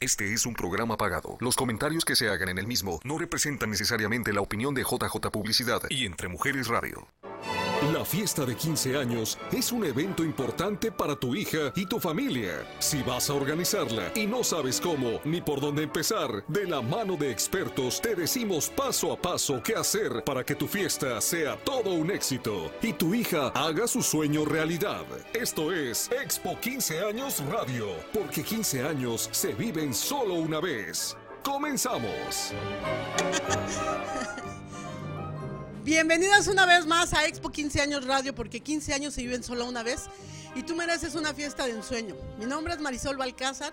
Este es un programa pagado. Los comentarios que se hagan en el mismo no representan necesariamente la opinión de JJ Publicidad y Entre Mujeres Radio. La fiesta de 15 años es un evento importante para tu hija y tu familia. Si vas a organizarla y no sabes cómo ni por dónde empezar, de la mano de expertos te decimos paso a paso qué hacer para que tu fiesta sea todo un éxito y tu hija haga su sueño realidad. Esto es Expo 15 años Radio, porque 15 años se viven solo una vez. Comenzamos. Bienvenidas una vez más a Expo 15 años Radio, porque 15 años se viven solo una vez y tú mereces una fiesta de ensueño. Mi nombre es Marisol Balcázar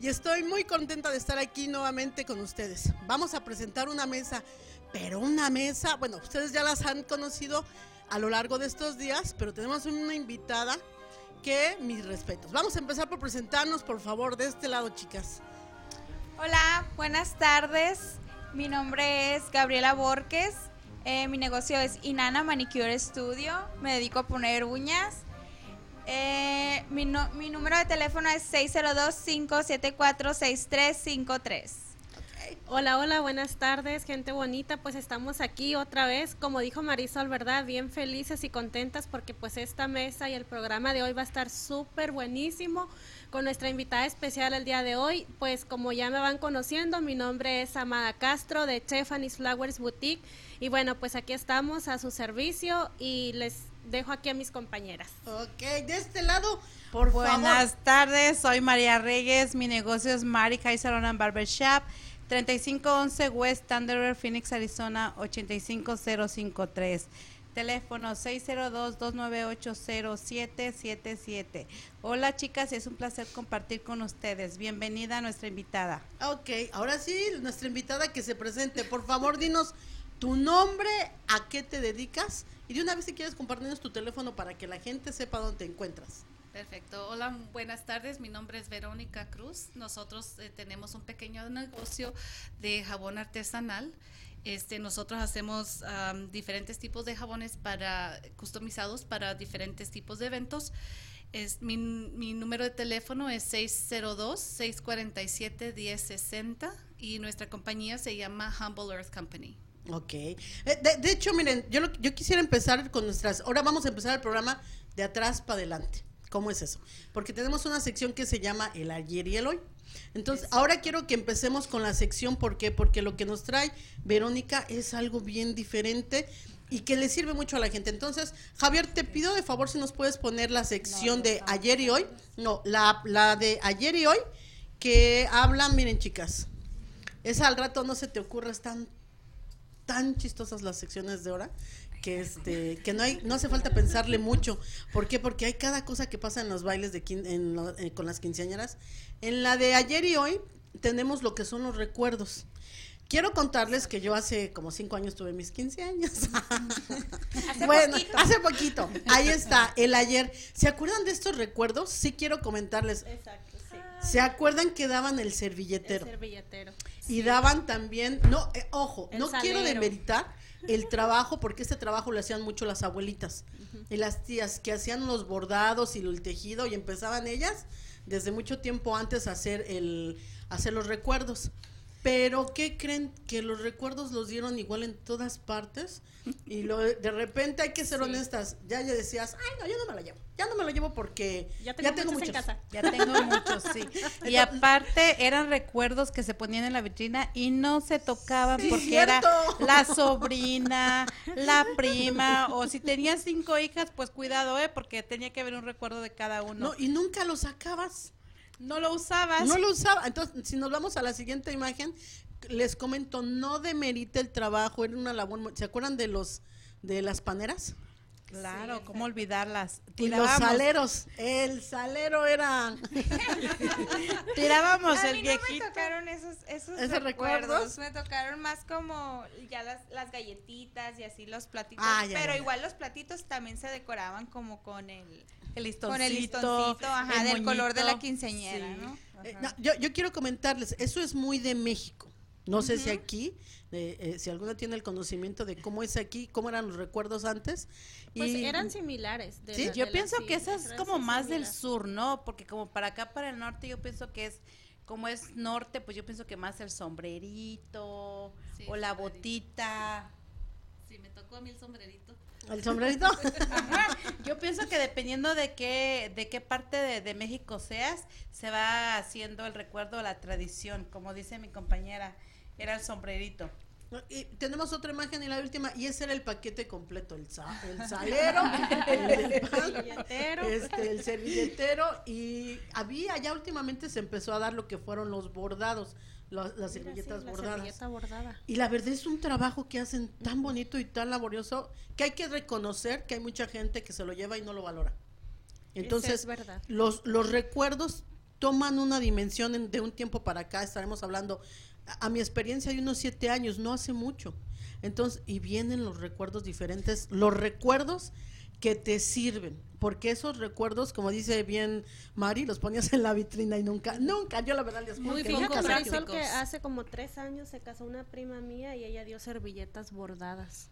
y estoy muy contenta de estar aquí nuevamente con ustedes. Vamos a presentar una mesa, pero una mesa, bueno, ustedes ya las han conocido a lo largo de estos días, pero tenemos una invitada que mis respetos. Vamos a empezar por presentarnos, por favor, de este lado, chicas. Hola, buenas tardes. Mi nombre es Gabriela Borges. Eh, mi negocio es Inana Manicure Studio. Me dedico a poner uñas. Eh, mi, número de teléfono es 602-574-6353. Hola, hola, buenas tardes, gente bonita. Pues estamos aquí otra vez, como dijo Marisol, ¿verdad? Bien felices y contentas porque pues esta mesa y el programa de hoy va a estar súper buenísimo con nuestra invitada especial el día de hoy. Pues como ya me van conociendo, mi nombre es Amada Castro de Tiffany's Flowers Boutique y bueno, pues aquí estamos a su servicio y les dejo aquí a mis compañeras. Ok, de este lado, por Buenas tardes, soy María Reyes, mi negocio es Mari Kai Salon Barbershop, 3511 West Thunderbird, Phoenix, Arizona, 85053. Teléfono 602-298-0777. Hola chicas, es un placer compartir con ustedes. Bienvenida a nuestra invitada. Ok, ahora sí, nuestra invitada que se presente. Por favor, dinos tu nombre, a qué te dedicas y de una vez si quieres compartirnos tu teléfono para que la gente sepa dónde te encuentras. Perfecto. Hola, buenas tardes. Mi nombre es Verónica Cruz. Nosotros eh, tenemos un pequeño negocio de jabón artesanal. Este, nosotros hacemos diferentes tipos de jabones para customizados para diferentes tipos de eventos. Es, mi, mi número de teléfono es 602-647-1060 y nuestra compañía se llama Humble Earth Company. Ok. Eh, de, hecho, miren, yo, yo quisiera empezar con nuestras... Ahora vamos a empezar el programa de atrás para adelante. ¿Cómo es eso? Porque tenemos una sección que se llama el ayer y el hoy. Entonces, ahora quiero que empecemos con la sección, ¿por qué? Porque lo que nos trae Verónica es algo bien diferente y que le sirve mucho a la gente. Entonces, Javier, te pido de favor si nos puedes poner la sección de ayer y hoy. No, la, la de ayer y hoy, que habla, miren chicas, es al rato no se te ocurra, están tan chistosas las secciones de hora que este que no hay no hace falta pensarle mucho ¿por qué? porque hay cada cosa que pasa en los bailes de eh, con las quinceañeras en la de ayer y hoy tenemos lo que son los recuerdos Quiero contarles que yo hace como cinco años tuve mis 15 años. hace bueno, poquito. hace poquito. Ahí está, el ayer. ¿Se acuerdan de estos recuerdos? Sí quiero comentarles. Exacto, sí. ¿Se acuerdan que daban el servilletero? El servilletero. Y daban también, no, eh, ojo, El no quiero demeritar el trabajo, porque este trabajo lo hacían mucho las abuelitas. Y las tías que hacían los bordados y el tejido y empezaban ellas desde mucho tiempo antes a hacer el a hacer los recuerdos. Pero ¿qué creen? Que los recuerdos los dieron igual en todas partes y lo, de repente hay que ser honestas. Ya ya decías, ay no, yo no me la llevo. Ya no me la llevo porque Ya tengo, muchos en casa. Ya tengo muchos, sí. Y aparte eran recuerdos que se ponían en la vitrina y no se tocaban Sí, porque era la sobrina, la prima, o si tenías cinco hijas, pues cuidado, ¿eh? Porque tenía que haber un recuerdo de cada uno. No, y nunca lo sacabas. No lo usabas. No lo usaba. Entonces, si nos vamos a la siguiente imagen, les comento, no demerita el trabajo, era una labor. ¿Se acuerdan de los de las paneras? Claro, cómo olvidarlas. Y los Tirábamos, saleros. El salero era. tirábamos A el mí no me viejito. tocaron esos, esos, ¿Esos recuerdos. recuerdos? Me tocaron más como ya las, las galletitas y así los platitos. Ah, ya, pero ya, ya. igual los platitos también se decoraban como con el, El listoncito. con el listoncito, ajá, el del color de la moñito. quinceñera, Sí. ¿no? Eh, no, yo, yo quiero comentarles, eso es muy de México. No sé si aquí, eh, eh, si alguno tiene el conocimiento de cómo es aquí, cómo eran los recuerdos antes. Pues y eran similares. de Sí, la- Yo de pienso que eso es como más del sur, ¿no? Porque como para acá, para el norte, yo pienso que es como es norte, pues yo pienso que más el sombrerito Sí, o la sombrerito. botita. Sí, me tocó a mí el sombrerito. ¿El sombrerito? Ajá. Yo pienso que dependiendo de qué, de qué parte de, de México seas, se va haciendo el recuerdo, la tradición, como dice mi compañera, era el sombrerito. Y tenemos otra imagen y la última, y ese era el paquete completo, el, sa- el salero, el, pan, servilletero. este, el servilletero, y había, ya últimamente se empezó a dar lo que fueron los bordados, las Mira, servilletas sí, la bordadas. servilleta bordada. Y la verdad es un trabajo que hacen tan bonito y tan laborioso que hay que reconocer que hay mucha gente que se lo lleva y no lo valora. Entonces, es verdad. los, los recuerdos toman una dimensión en- de un tiempo para acá, estaremos hablando, a, mi experiencia hay unos siete años, no hace mucho. Entonces, y vienen los recuerdos diferentes, los recuerdos que te sirven, porque esos recuerdos, como dice bien Mari, los ponías en la vitrina y nunca, nunca, yo la verdad les Muy que poco práctico. Que hace como tres años se casó una prima mía y ella dio servilletas bordadas.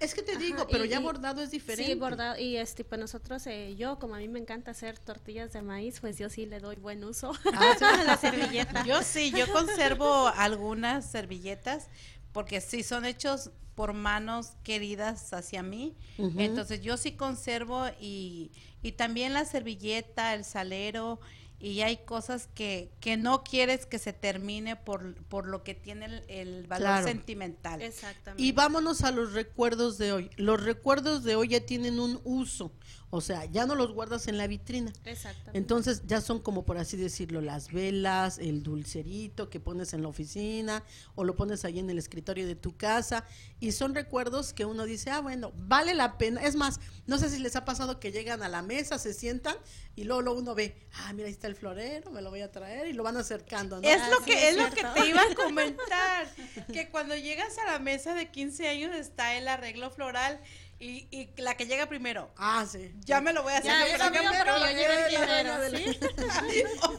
Es que te Ajá, digo, pero y- ya bordado es diferente. Sí, bordado. Y este, pues nosotros, eh, yo, como a mí me encanta hacer tortillas de maíz, pues yo sí le doy buen uso Ah, sí. a la servilleta. Yo sí, yo conservo algunas servilletas porque sí son hechos por manos queridas hacia mí. Entonces yo sí conservo y, y también la servilleta, el salero y hay cosas que, que no quieres que se termine por, por lo que tiene el, el valor Claro. sentimental. Exactamente. Y vámonos a los recuerdos de hoy. Los recuerdos de hoy ya tienen un uso, o sea, ya no los guardas en la vitrina. Exactamente. Entonces ya son como por así decirlo, las velas, el dulcerito que pones en la oficina o lo pones ahí en el escritorio de tu casa y son recuerdos que uno dice, ah, bueno, vale la pena. Es más, no sé si les ha pasado que llegan a la mesa, se sientan y luego, luego uno ve, ah, mira, ahí está el florero, me lo voy a traer y lo van acercando, ¿no? Es Ah, lo sí, que es es lo que te iba a comentar, que cuando llegas a la mesa de 15 años está el arreglo floral y, y la que llega primero. Ah, sí. Ya me lo voy a hacer. Ya, yo, ya pero primero pero lo yo llegué quiero primero, la- ¿sí?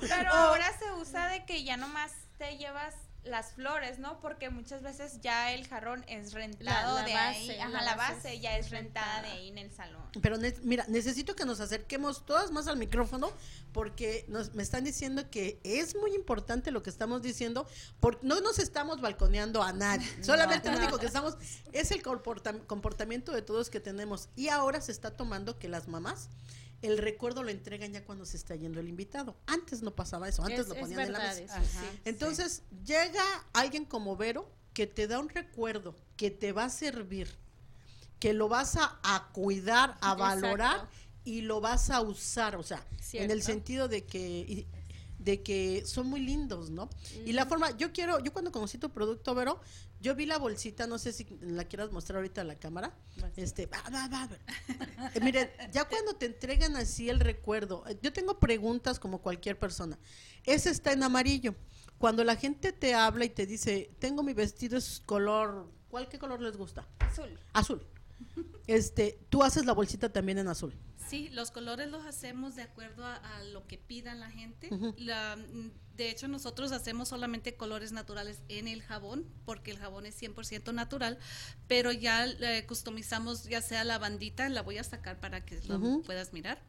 Pero Oh. ahora se usa de que ya nomás te llevas las flores, ¿no? Porque muchas veces ya el jarrón es rentado La- la de base, ahí. Ajá, la la base ya es rentada de ahí en el salón. Pero ne- mira, necesito que nos acerquemos todas más al micrófono porque nos, me están diciendo que es muy importante lo que estamos diciendo, porque no nos estamos balconeando a nadie, solamente lo único que estamos es el comporta- comportamiento de todos que tenemos y ahora se está tomando que las mamás el recuerdo lo entregan ya cuando se está yendo el invitado. Antes no pasaba eso, antes Es- lo ponían en la mesa. eso, Ajá. sí. Entonces llega alguien como Vero que te da un recuerdo, que te va a servir, que lo vas a, a cuidar, a Exacto. valorar y lo vas a usar, o sea, en el sentido de que y- de que son muy lindos, ¿no? Y la forma, yo quiero, yo cuando conocí tu producto, Vero, yo vi la bolsita, no sé si la quieras mostrar ahorita a la cámara. Este, va, va, va. Eh, miren, ya cuando te entregan así el recuerdo, eh, yo tengo preguntas como cualquier persona. Ese está en amarillo. Cuando la gente te habla y te dice, tengo mi vestido es color, ¿cuál qué color les gusta? Azul. Azul. Este, tú haces la bolsita también en azul. Sí, los colores los hacemos de acuerdo a, a lo que pidan la gente. La- mm, de hecho, nosotros hacemos solamente colores naturales en el jabón, porque el jabón es 100% natural, pero ya eh, customizamos ya sea la bandita, la voy a sacar para que lo puedas mirar.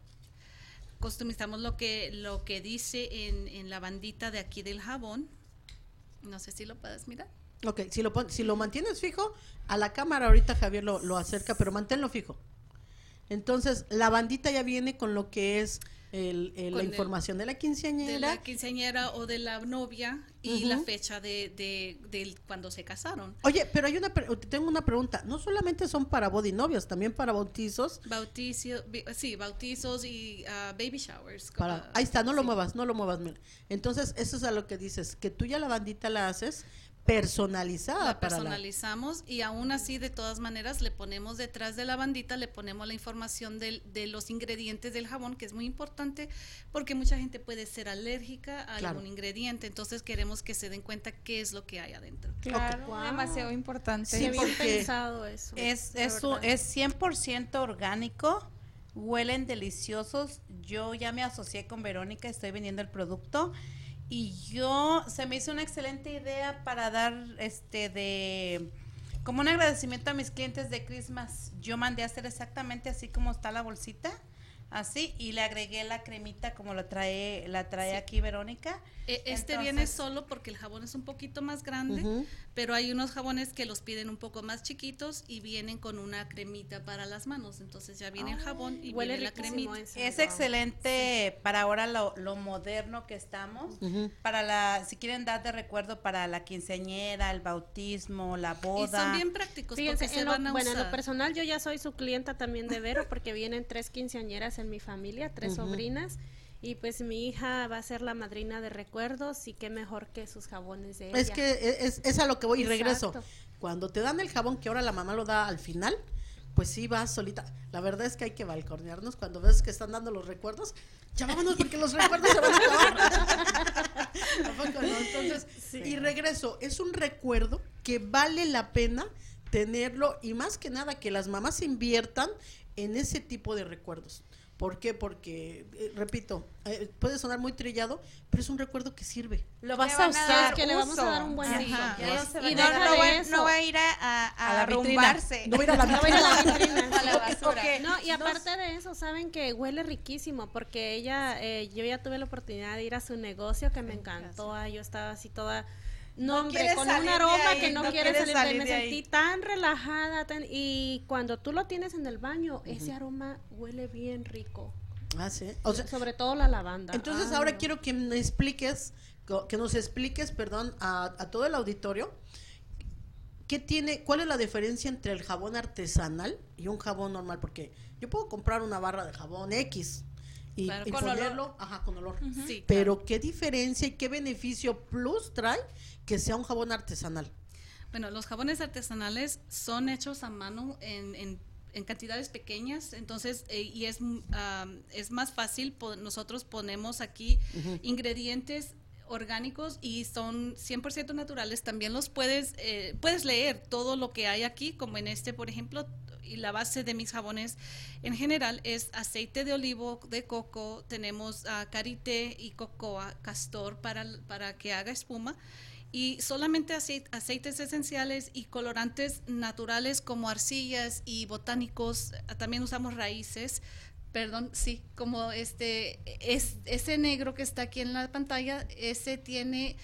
Customizamos lo que, lo que dice en, en la bandita de aquí del jabón. No sé si lo puedes mirar. Ok, si lo, pon- si lo mantienes fijo, a la cámara ahorita Javier lo, lo acerca, pero manténlo fijo. Entonces, la bandita ya viene con lo que es el- el- la el- información de la de quinceañera. la quinceañera o de la novia y la fecha de, de, del- cuando se casaron. Oye, pero hay una pre- tengo una pregunta. No solamente son para body novios, también para bautizos. Bautizo, bi- sí, bautizos y ah, baby showers. Para, ah, ahí está, no lo muevas, no lo muevas. mira. Entonces, eso es a lo que dices, que tú ya la bandita la haces personalizada La para la... personalizamos y aún así, de todas maneras, le ponemos detrás de la bandita, le ponemos la información del- de los ingredientes del jabón, que es muy importante porque mucha gente puede ser alérgica a Claro. algún ingrediente. Entonces, queremos que se den cuenta qué es lo que hay adentro. Claro, Wow. demasiado importante. Sí, bien pensado eso. Es, es, un- es 100% orgánico, huelen deliciosos. Yo ya me asocié con Verónica, estoy vendiendo el producto y yo se me hizo una excelente idea para dar este de como un agradecimiento a mis clientes de Christmas. Yo mandé a hacer exactamente así como está la bolsita. Así y le agregué la cremita como la trae la trae aquí Verónica. E- Este Entonces- viene solo porque el jabón es un poquito más grande, Ujú. pero hay unos jabones que los piden un poco más chiquitos y vienen con una cremita para las manos. Entonces ya viene el jabón y Huele viene la cremita. ese. Es Wow. excelente para ahora lo, lo moderno que estamos. Ujú. Para la, si quieren dar de recuerdo para la quinceañera, el bautismo, la Y boda. son bien prácticos Fíjense, porque se en lo- van a bueno, en usar. lo personal yo ya soy su clienta también de Vero porque vienen tres quinceañeras en mi familia, tres sobrinas y pues mi hija va a ser la madrina de recuerdos y qué mejor que sus jabones de ella. Es que e, es, es a lo que voy y regreso. Exacto. Cuando te dan el jabón que ahora la mamá lo da al final, pues sí vas solita. La verdad es que hay que balconearnos cuando ves que están dando los recuerdos. Ya vámonos porque los recuerdos se van a acabar. ¿A poco no? Entonces, y regreso, es un recuerdo que vale la pena tenerlo y más que nada que las mamás inviertan en ese tipo de recuerdos. ¿Por qué? Porque, eh, repito, eh, puede sonar muy trillado, pero es un recuerdo que sirve. Lo vas a usar. que le vamos a dar un buen uso. No va Y a No, no, de va, no va a ir a, a, A a la vitrina. arrumbarse. No voy a ir a la No voy a la vitrina. a la basura. No, y aparte de eso, saben que huele riquísimo, porque ella, eh, yo ya tuve la oportunidad de ir a su negocio que me encantó, yo estaba así toda, no, No hombre, con un aroma ahí, que no, no quiere quieres salir, de- me de ahí. sentí tan relajada, tan- y cuando tú lo tienes en el baño, ese aroma huele bien rico, Ah, sí. O sea, sobre todo la lavanda. Entonces Ay, ahora quiero que me expliques, que nos expliques, perdón, a, a todo el auditorio, ¿qué tiene, cuál es la diferencia entre el jabón artesanal y un jabón normal? Porque yo puedo comprar una barra de jabón X y, Claro, y con ponerlo, ajá, con olor. Sí, Pero ¿qué diferencia y qué beneficio plus trae que sea un jabón artesanal? Bueno, los jabones artesanales son hechos a mano en, en- en cantidades pequeñas, entonces, eh, y es, mm, am, es más fácil, po- nosotros ponemos aquí ingredientes orgánicos y son 100% naturales, también los puedes, eh, puedes leer todo lo que hay aquí, como en este, por ejemplo, y la base de mis jabones en general es aceite de olivo, de coco, tenemos ah, karité y cocoa, castor para, para que haga espuma y solamente acei- aceites esenciales y colorantes naturales como arcillas y botánicos, también usamos raíces, perdón, sí, como este, es, ese negro que está aquí en la pantalla, ese tiene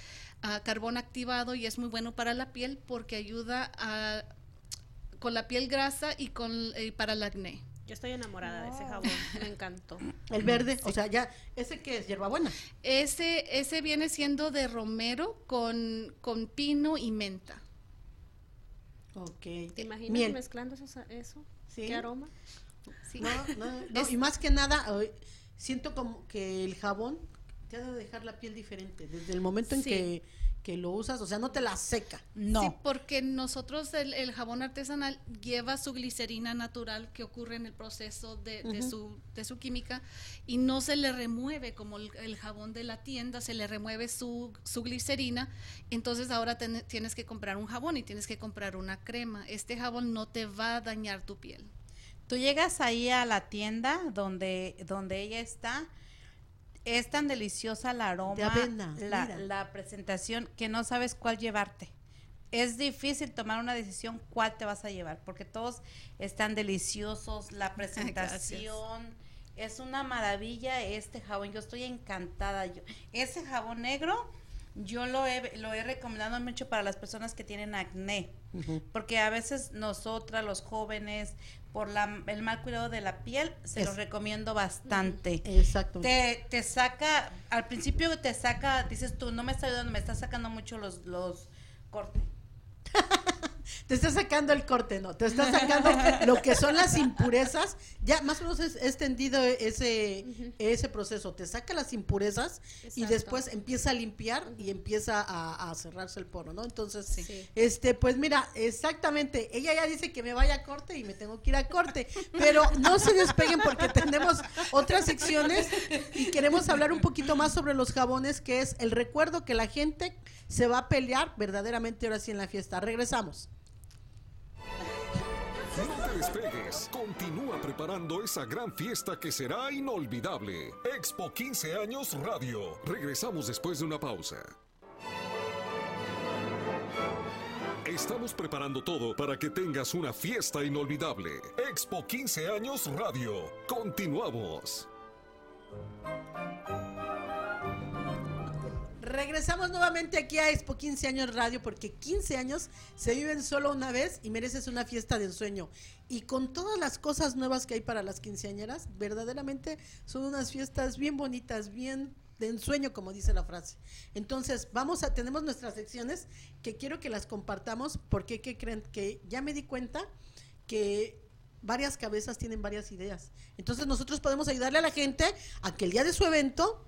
ah, carbón activado y es muy bueno para la piel porque ayuda a, con la piel grasa y con eh, para el acné. Yo estoy enamorada de ese jabón, me encantó. El verde, o sea, ya, ¿ese qué es? ¿Hierbabuena? Ese, ese viene siendo de romero con, con pino y menta. Ok. ¿Te imaginas Miel. mezclando eso? Sí. ¿Qué aroma? Sí. No, no, no, y más que nada, siento como que el jabón te ha de dejar la piel diferente desde el momento en Sí. que, que lo usas, o sea, no te la seca. No. Sí, porque nosotros el, el jabón artesanal lleva su glicerina natural que ocurre en el proceso de, de su, de su química y no se le remueve como el, el jabón de la tienda, se le remueve su, su glicerina. Entonces ahora ten- tienes que comprar un jabón y tienes que comprar una crema. Este jabón no te va a dañar tu piel. Tú llegas ahí a la tienda donde, donde ella está. Es tan deliciosa el aroma, De avena, la, mira. la presentación, que no sabes cuál llevarte. Es difícil tomar una decisión cuál te vas a llevar, porque todos están deliciosos, la presentación. Es una maravilla este jabón, yo estoy encantada. Yo, ese jabón negro, yo lo he, lo he recomendado mucho para las personas que tienen acné porque a veces nosotras los jóvenes por la, el mal cuidado de la piel se Es- los recomiendo bastante Exacto. te, te saca al principio te saca dices tú no me está ayudando me está sacando mucho los los cortes Te está sacando el corte, no, te está sacando lo que son las impurezas. Ya más o menos es, es tendido ese, ese proceso. Te saca las impurezas y después empieza a limpiar y empieza a, a cerrarse el poro, ¿no? Entonces, Sí. este, pues mira, exactamente. Ella ya dice que me vaya a corte y me tengo que ir a corte. Pero no se despeguen porque tenemos otras secciones y queremos hablar un poquito más sobre los jabones, que es el recuerdo que la gente se va a pelear verdaderamente ahora sí en la fiesta. Regresamos. No te despegues. Continúa preparando esa gran fiesta que será inolvidable. Expo 15 años Radio. Regresamos después de una pausa. Estamos preparando todo para que tengas una fiesta inolvidable. Expo 15 años Radio. Continuamos. Regresamos nuevamente aquí a Expo 15 años Radio porque 15 años se viven solo una vez y mereces una fiesta de ensueño. Y con todas las cosas nuevas que hay para las quinceañeras, verdaderamente son unas fiestas bien bonitas, bien de ensueño, como dice la frase. Entonces, vamos a, tenemos nuestras secciones que quiero que las compartamos porque ¿qué creen? Que ya me di cuenta que varias cabezas tienen varias ideas. Entonces, nosotros podemos ayudarle a la gente a que el día de su evento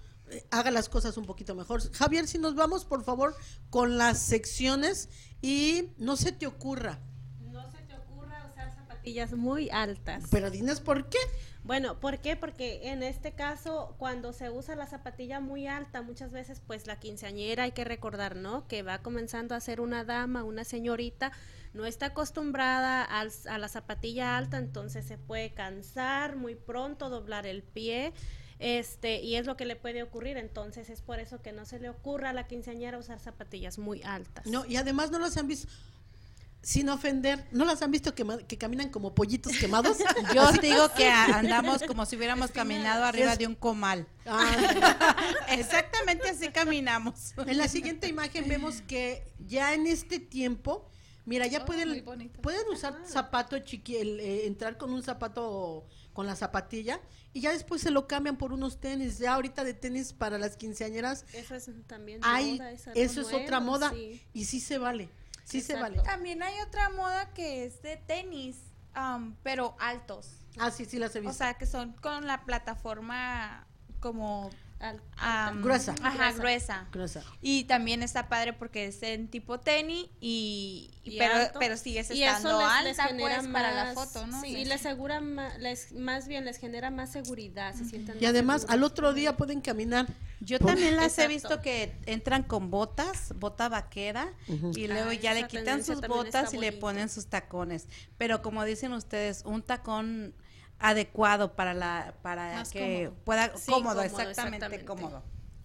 haga las cosas un poquito mejor. Javier, si nos vamos, por favor, con las secciones y no se te ocurra. No se te ocurra usar zapatillas muy altas. Pero dinos por qué. Bueno, ¿por qué? Porque en este caso, cuando se usa la zapatilla muy alta, muchas veces, pues la quinceañera hay que recordar, ¿no? Que va comenzando a ser una dama, una señorita, no está acostumbrada al- a, la zapatilla alta, entonces se puede cansar muy pronto, doblar el pie. Este, y es lo que le puede ocurrir, entonces es por eso que no se le ocurra a la quinceañera usar zapatillas muy altas. No, y además no las han visto, sin ofender, ¿no las han visto quema- que caminan como pollitos quemados? Yo os digo que a- andamos como si hubiéramos caminado arriba Es- de un comal. Ah, Exactamente así caminamos. en la siguiente imagen vemos que ya en este tiempo, mira, ya Oh, pueden, pueden usar zapato chiqui, el, eh, entrar con un zapato con la zapatilla y ya después se lo cambian por unos tenis. Ya ahorita de tenis para las quinceañeras Eso es también hay, moda, es algo eso es otra moda sí. y sí se vale, sí se vale. También hay otra moda que es de tenis, am, pero altos. Ah, sí, sí las he O visto. sea, que son con la plataforma como Am, Gruesa. Ajá, gruesa. Gruesa. Y también está padre porque es en tipo tenis y, y pero, alto. pero sigues Y eso estando les- alta genera pues para la más- foto, ¿no? Sí, Sí. y les asegura les, más bien les genera más seguridad, se sienten Y más además seguros. al otro día pueden caminar. Yo Por- también las he visto que entran con botas, bota vaquera, y luego Ah, ya le quitan sus botas y le ponen sus tacones. Pero como dicen ustedes, un tacón adecuado para la para Más que cómodo. pueda Sí, cómodo, cómodo, exactamente, exactamente. cómodo.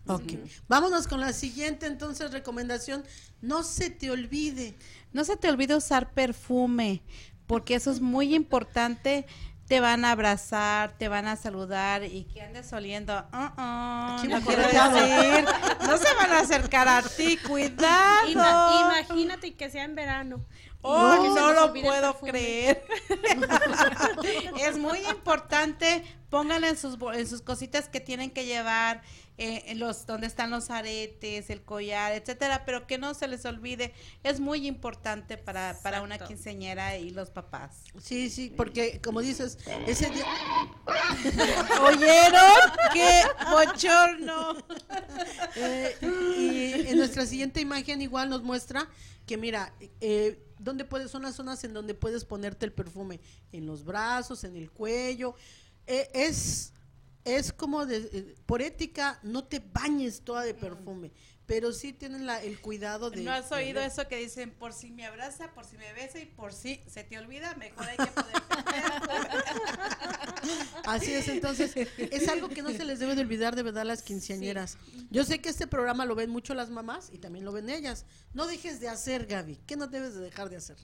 Ok. Vámonos con la siguiente entonces recomendación. No se te olvide. No se te olvide usar perfume, porque eso es muy importante. Te van a abrazar, te van a saludar y que andes oliendo. Uh-uh, no Chivo quiero decir. No se van a acercar a ti, cuidado. Ima- imagínate que sea en verano. Oh, no nos lo puedo creer. es muy importante. Pónganle en sus, en sus cositas que tienen que llevar, eh, en los donde están los aretes, el collar, etcétera, pero que no se les olvide. Es muy importante para, para una quinceñera y los papás. Sí, sí, porque como dices, ese día ¿Oyeron? ¡Qué bochorno! Eh, y en nuestra siguiente imagen igual nos muestra que mira, eh, ¿dónde puedes, son las zonas en donde puedes ponerte el perfume, en los brazos, en el cuello. Eh, es, es como de, eh, por ética, no te bañes toda de perfume, pero sí tienen la, el cuidado de... ¿No has oído eso que dicen, por si me abraza, por si me besa y por si se te olvida, mejor hay que poner Así es, entonces es algo que no se les debe de olvidar de verdad las quinceañeras. Yo sé que este programa lo ven mucho las mamás y también lo ven ellas. No dejes de hacer, Gaby. ¿Qué no debes de dejar de hacer?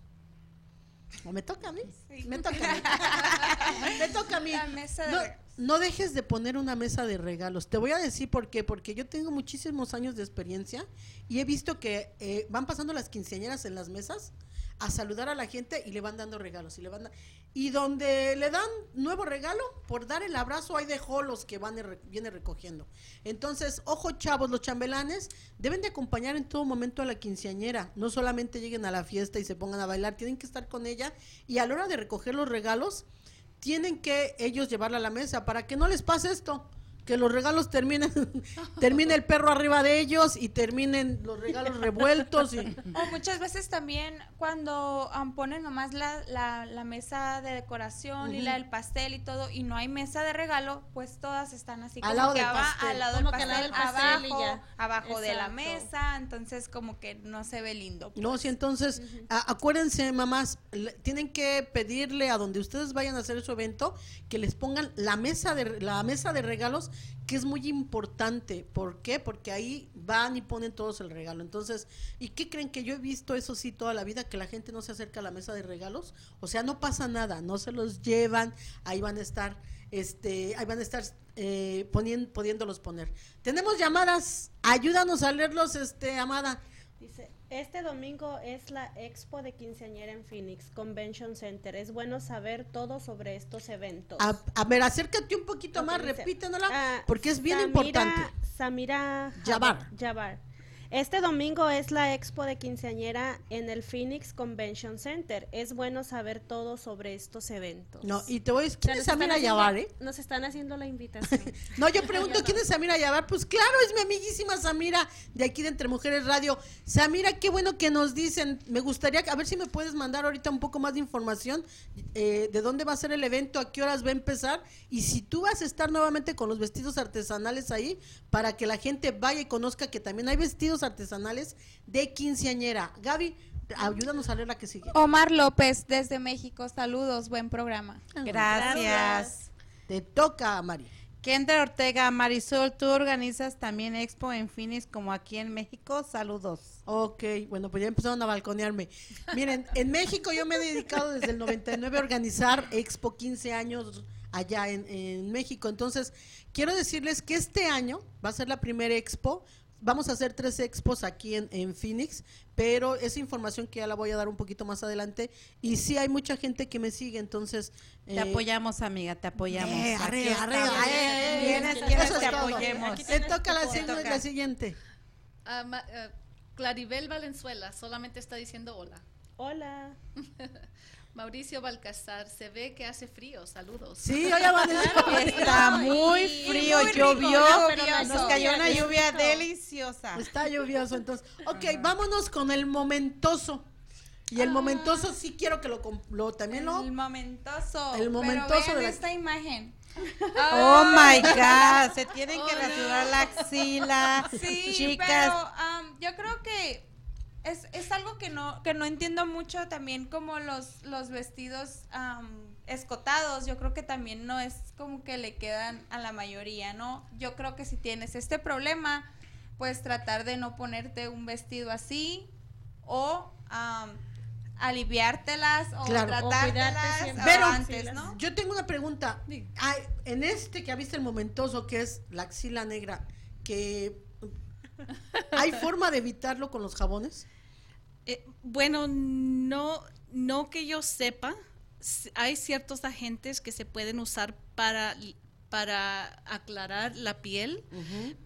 ¿O me toca a mí? Me toca a mí. me toca a mí. La mesa de no. No dejes de poner una mesa de regalos. Te voy a decir por qué. Porque yo tengo muchísimos años de experiencia y he visto que eh, van pasando las quinceañeras en las mesas a saludar a la gente y le van dando regalos y le van da- y donde le dan nuevo regalo por dar el abrazo hay de jolos que van re- viene recogiendo entonces ojo chavos los chambelanes deben de acompañar en todo momento a la quinceañera no solamente lleguen a la fiesta y se pongan a bailar tienen que estar con ella y a la hora de recoger los regalos tienen que ellos llevarla a la mesa para que no les pase esto que los regalos terminen termine el perro arriba de ellos y terminen los regalos revueltos y O muchas veces también cuando am, ponen nomás la, la, la mesa de decoración y la del pastel y todo y no hay mesa de regalo, pues todas están así Al como lado que del pastel. al lado Como del que al pastel, lado del pastel abajo, abajo de la mesa, entonces como que no se ve lindo. pues. No, sí, entonces, acuérdense, mamás, le- tienen que pedirle a donde ustedes vayan a hacer su evento que les pongan la mesa de la mesa de regalos que es muy importante. ¿Por qué? Porque ahí van y ponen todos el regalo. Entonces, ¿y qué creen que yo he visto eso sí toda la vida, que la gente no se acerca a la mesa de regalos? O sea, no pasa nada, no se los llevan, ahí van a estar, este, ahí van a estar eh, poner. Tenemos llamadas, ayúdanos a leerlos, este, Amada. Dice, este domingo es la expo de quinceañera en Phoenix Convention Center. Es bueno saber todo sobre estos eventos. A, a ver, acércate un poquito más, dice, repítenosla, ah, porque es bien Samira- importante. Samira Yabar. Yabar. Este domingo es la expo de quinceañera en el Phoenix Convention Center. Es bueno saber todo sobre estos eventos. No, y te voy a decir, ¿quién es Samira Yabar, eh? Nos están haciendo la invitación. No, yo pregunto quién es Samira Yabar. Pues claro, es mi amiguísima Samira de aquí de Entre Mujeres Radio. Samira, qué bueno que nos dicen. Me gustaría, a ver si me puedes mandar ahorita un poco más de información eh, de dónde va a ser el evento, a qué horas va a empezar y si tú vas a estar nuevamente con los vestidos artesanales ahí para que la gente vaya y conozca que también hay vestidos artesanales de quinceañera. Gaby, ayúdanos a leer la que sigue. Omar López desde México, saludos, buen programa. Gracias. Te toca, Mari. Kendra Ortega, Marisol, tú organizas también Expo en Phoenix como aquí en México. Saludos. Ok, bueno, pues ya empezaron a balconearme. Miren, en México yo me he dedicado desde el 99 a organizar Expo 15 años allá en, en México. Entonces, quiero decirles que este año va a ser la primera Expo. Vamos a hacer tres expos aquí en, en Phoenix, pero esa información que ya la voy a dar un poquito más adelante. Y sí hay mucha gente que me sigue, entonces... Te eh, apoyamos, amiga, te apoyamos. eh, Aquí arriba, arriba, estamos. eh, eh, Vienes, eh, vienes, eso te apoyemos. Te toca la, Te toca. la siguiente. Ah, ma- ah, Claribel Valenzuela solamente está diciendo hola. Hola. Mauricio Balcazar, se ve que hace frío, saludos. Sí, oye, Vanessa. Está muy frío, muy rico, llovió, lluvioso. nos cayó una Rico. lluvia deliciosa. Está lluvioso, entonces. Ok, vámonos con el momentoso. Y el momentoso sí quiero que lo, lo también lo... El momentoso. El momentoso Pero vean de la- esta imagen. Oh my God, se tienen que Oh, rasurar no. la axila, Sí, chicas. pero yo creo que es, es algo que no que no entiendo mucho también como los los vestidos am, escotados. Yo creo que también no es como que le quedan a la mayoría, ¿no? Yo creo que si tienes este problema, pues tratar de no ponerte un vestido así o am, aliviártelas o Claro. Tratártelas o Pero- antes, ¿no? Yo tengo una pregunta. Ay, en este que viste el momentoso, que es la axila negra, que... ¿Hay forma de evitarlo con los jabones? Eh, bueno, no, no que yo sepa. Hay ciertos agentes que se pueden usar para, para aclarar la piel,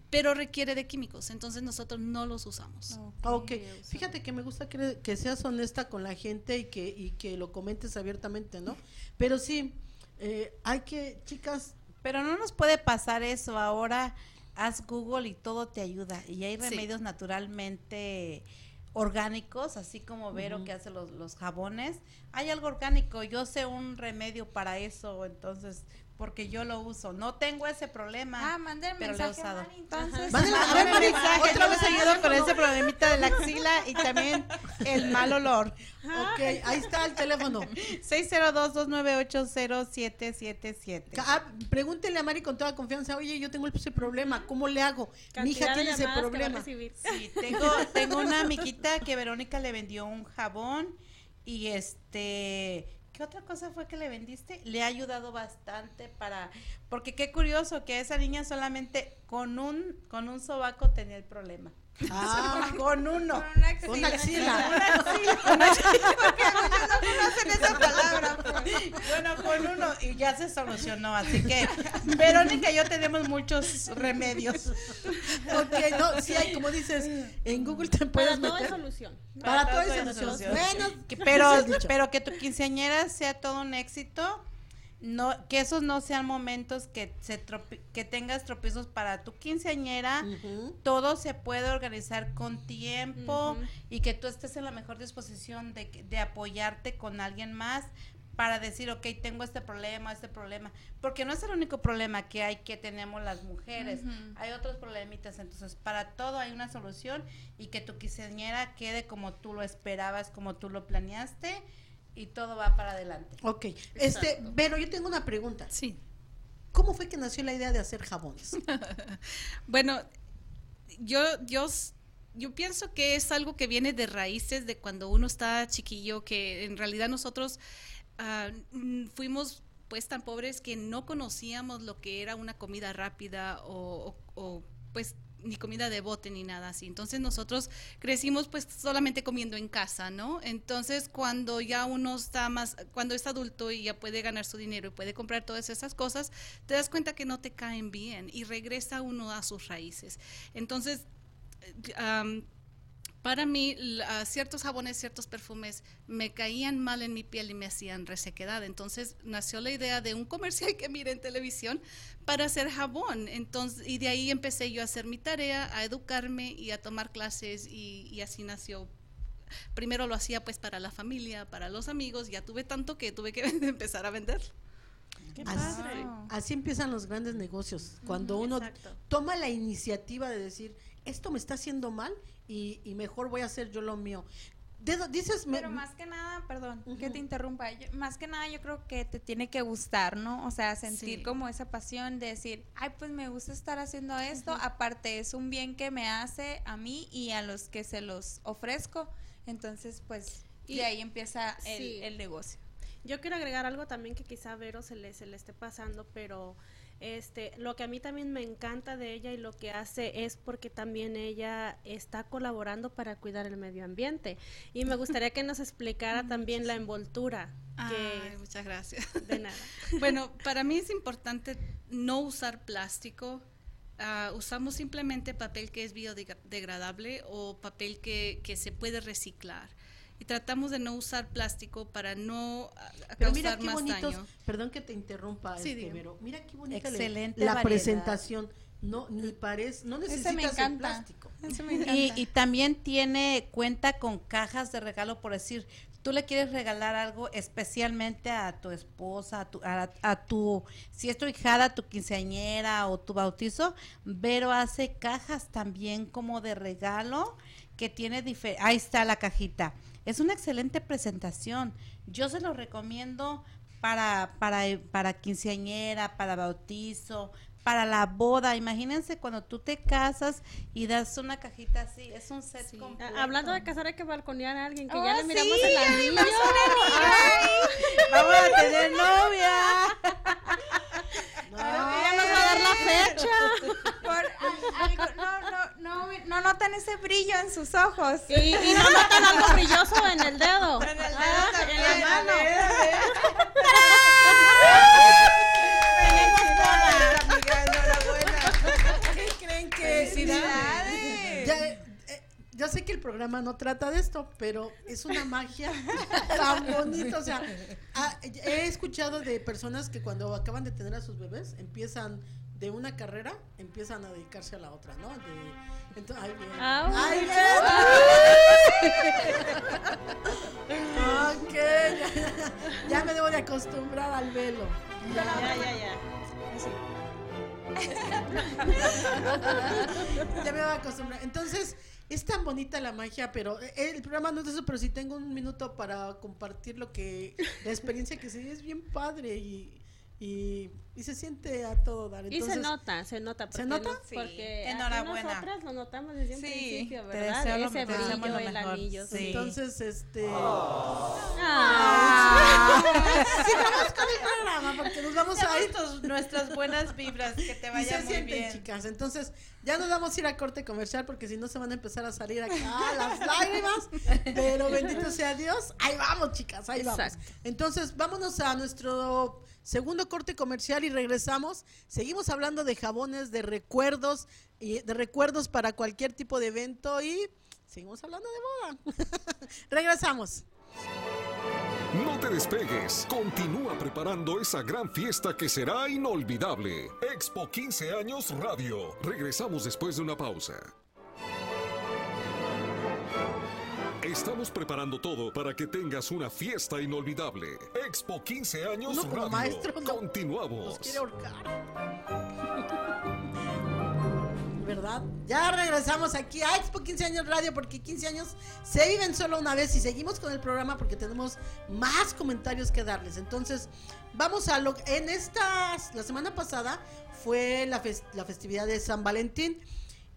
pero requiere de químicos, entonces nosotros no los usamos. Ok, fíjate que me gusta que, que seas honesta con la gente y que, y que lo comentes abiertamente, ¿no? Pero sí, eh, hay que, chicas, Pero no nos puede pasar eso ahora. Haz Google y todo te ayuda. Y hay Sí. remedios naturalmente orgánicos, así como Vero que hace los, los jabones. Hay algo orgánico. Yo sé un remedio para eso, entonces, porque yo lo uso. No tengo ese problema. Ah, manden pero lo he mensaje. Mari, entonces. Manden- a ver, Mándame Mari, mensaje, otra vez ayudo con ese problemita de la axila y también el mal olor. ok, ahí está el teléfono. 602-298-0777. Ah, pregúntenle a Mari con toda confianza, oye, yo tengo ese problema, ¿cómo le hago? Mi hija tiene ese llamadas que va a problema. Sí, tengo, tengo una amiguita que Verónica le vendió un jabón y este, ¿qué otra cosa fue que le vendiste? Le ha ayudado bastante para, porque qué curioso que esa niña solamente con un, con un sobaco tenía el problema. Ah, Con uno. Con una axila. Una axila. Porque muchos no conocen esa palabra. pues. Bueno, con uno y ya se solucionó, así que Verónica y yo tenemos muchos remedios. Ok, no, sí hay, como dices, en Google te puedes Para todo hay meter. solución. Para todo todo hay solución. solución. Bueno, pero, pero que tu quinceañera sea todo un éxito, no, que esos no sean momentos que se tropi- que tengas tropiezos para tu quinceañera, todo se puede organizar con tiempo y que tú estés en la mejor disposición de, de apoyarte con alguien más para decir, ok, tengo este problema, este problema, porque no es el único problema que hay que tenemos las mujeres, hay otros problemitas, entonces para todo hay una solución y que tu quinceañera quede como tú lo esperabas, como tú lo planeaste y todo va para adelante. Ok, este, pero yo tengo una pregunta. Sí. ¿Cómo fue que nació la idea de hacer jabones? Bueno, yo, yo, yo pienso que es algo que viene de raíces de cuando uno está chiquillo, que en realidad nosotros ah, mm, fuimos pues tan pobres que no conocíamos lo que era una comida rápida o, o- o, pues ni comida de bote ni nada así. Entonces nosotros crecimos pues solamente comiendo en casa, ¿no? Entonces cuando ya uno está más, cuando es adulto y ya puede ganar su dinero y puede comprar todas esas cosas, te das cuenta que no te caen bien y regresa uno a sus raíces. Entonces, eh, para mí, la- ciertos jabones, ciertos perfumes me caían mal en mi piel y me hacían resequedad. Entonces nació la idea de un comercial que miré en televisión para hacer jabón. Entonces, y de ahí empecé yo a hacer mi tarea, a educarme y a tomar clases y, y así nació. Primero lo hacía pues para la familia, para los amigos, ya tuve tanto que tuve que empezar a vender. Así, Wow. así empiezan los grandes negocios, cuando uno exacto. toma la iniciativa de decir, esto me está haciendo mal y, y mejor voy a hacer yo lo mío. De me- Pero más que nada, perdón, que te interrumpa, yo- más que nada yo creo que te tiene que gustar, ¿no? O sea, sentir Sí. como esa pasión de decir, ay, pues me gusta estar haciendo esto, aparte es un bien que me hace a mí y a los que se los ofrezco, entonces pues Y- de ahí empieza el, Sí. el negocio. Yo quiero agregar algo también que quizá a Vero se le, se le esté pasando, pero este, lo que a mí también me encanta de ella y lo que hace es porque también ella está colaborando para cuidar el medio ambiente. Y me gustaría que nos explicara también la envoltura. Ay, muchas gracias. de nada. Bueno, para mí es importante no usar plástico. Ah, usamos simplemente papel que es biodegradable o papel que, que se puede reciclar. Y tratamos de no usar plástico para no ah, pero mira qué más bonitos, daño. perdón que te interrumpa, Sí, este. Mira qué bonita le- Excelente la variedad. presentación. No, ni parece, no necesitas me el plástico. Ese me encanta. Y, y también tiene cuenta con cajas de regalo, por decir, tú le quieres regalar algo especialmente a tu esposa, a tu, a, a tu si es tu hijada, tu quinceañera o tu bautizo, Vero hace cajas también como de regalo que tiene ahí está la cajita. Es una excelente presentación. Yo se lo recomiendo para, para, para quinceañera, para bautizo, para la boda. Imagínense cuando tú te casas y das una cajita así. Es un set Sí. completo. Ah, Hablando de casar hay que balconear a alguien que Oh, ya le miramos sí, el anillo. Vamos a tener novia. Ella nos va a dar la fecha. Por al- algo- no, no, no, no notan ese brillo en sus ojos. Y, y no notan algo brilloso en el dedo. En el dedo Ah, también, en la mano. ver, a ver. ¿Qué creen que yo sé que el programa no trata de esto, pero es una magia tan bonita. O sea, ah, he escuchado de personas que cuando acaban de tener a sus bebés empiezan de una carrera, empiezan a dedicarse a la otra, ¿no? De, ento- ay, bien. Ah, Ay, bien. Ok, ya, ya me debo de acostumbrar al velo. Ya, ya, ya. Ya me voy a acostumbrar. Entonces, es tan bonita la magia, pero eh, el programa no es eso, pero si tengo un minuto para compartir lo que, la experiencia que sí es bien padre y, y, y se siente a todo dar. Y Entonces, se nota, se nota. porque nota? no- Sí. Porque Enhorabuena. nosotras lo notamos desde un Sí. principio, ¿verdad? Ese brillo, lo el mejor. anillo. Sí. entonces, este... Ah. Sigamos con el programa porque nos vamos a ir. Nuestras buenas vibras, que te Y vaya se muy sienten, bien. chicas. Entonces, ya nos vamos a ir a corte comercial porque si no se van a empezar a salir acá las lágrimas. Pero bendito sea Dios. Ahí vamos, chicas, ahí vamos. Exacto. Entonces, vámonos a nuestro segundo corte comercial y regresamos. Seguimos hablando de jabones, de recuerdos, y de recuerdos para cualquier tipo de evento y seguimos hablando de moda. regresamos. No te despegues. Continúa preparando esa gran fiesta que será inolvidable. Expo 15 años Radio. Regresamos después de una pausa. Estamos preparando todo para que tengas una fiesta inolvidable. Expo 15 años como Radio. maestro no- Continuamos. Nos quiere ahorcar. ¿verdad? Ya regresamos aquí a Expo 15 años Radio porque 15 años se viven solo una vez y seguimos con el programa porque tenemos más comentarios que darles. Entonces, vamos a lo en estas la semana pasada fue la, la festividad de San Valentín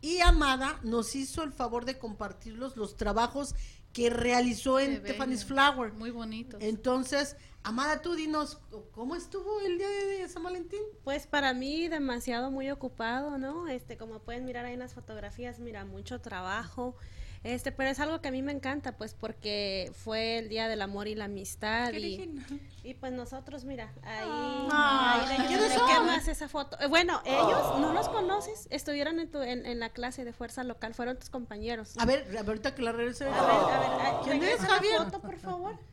y Amada nos hizo el favor de compartirlos los trabajos que realizó en Tiffany's Flower. Muy bonito. Entonces, Amada, tú dinos, ¿cómo estuvo el día de San Valentín? Pues para mí demasiado muy ocupado, ¿no? Este, como pueden mirar ahí en las fotografías, mira, mucho trabajo. Este, pero es algo que a mí me encanta, pues porque fue el día del amor y la amistad y, y pues nosotros, mira, ahí, ah, ahí de, qué más esa foto. Eh, bueno, ellos no los conoces, estuvieron en, tu, en, la clase de fuerza local, fueron tus compañeros. A ver, ahorita que la regrese. A ver, a ver, ¿quién es Javier? foto, por favor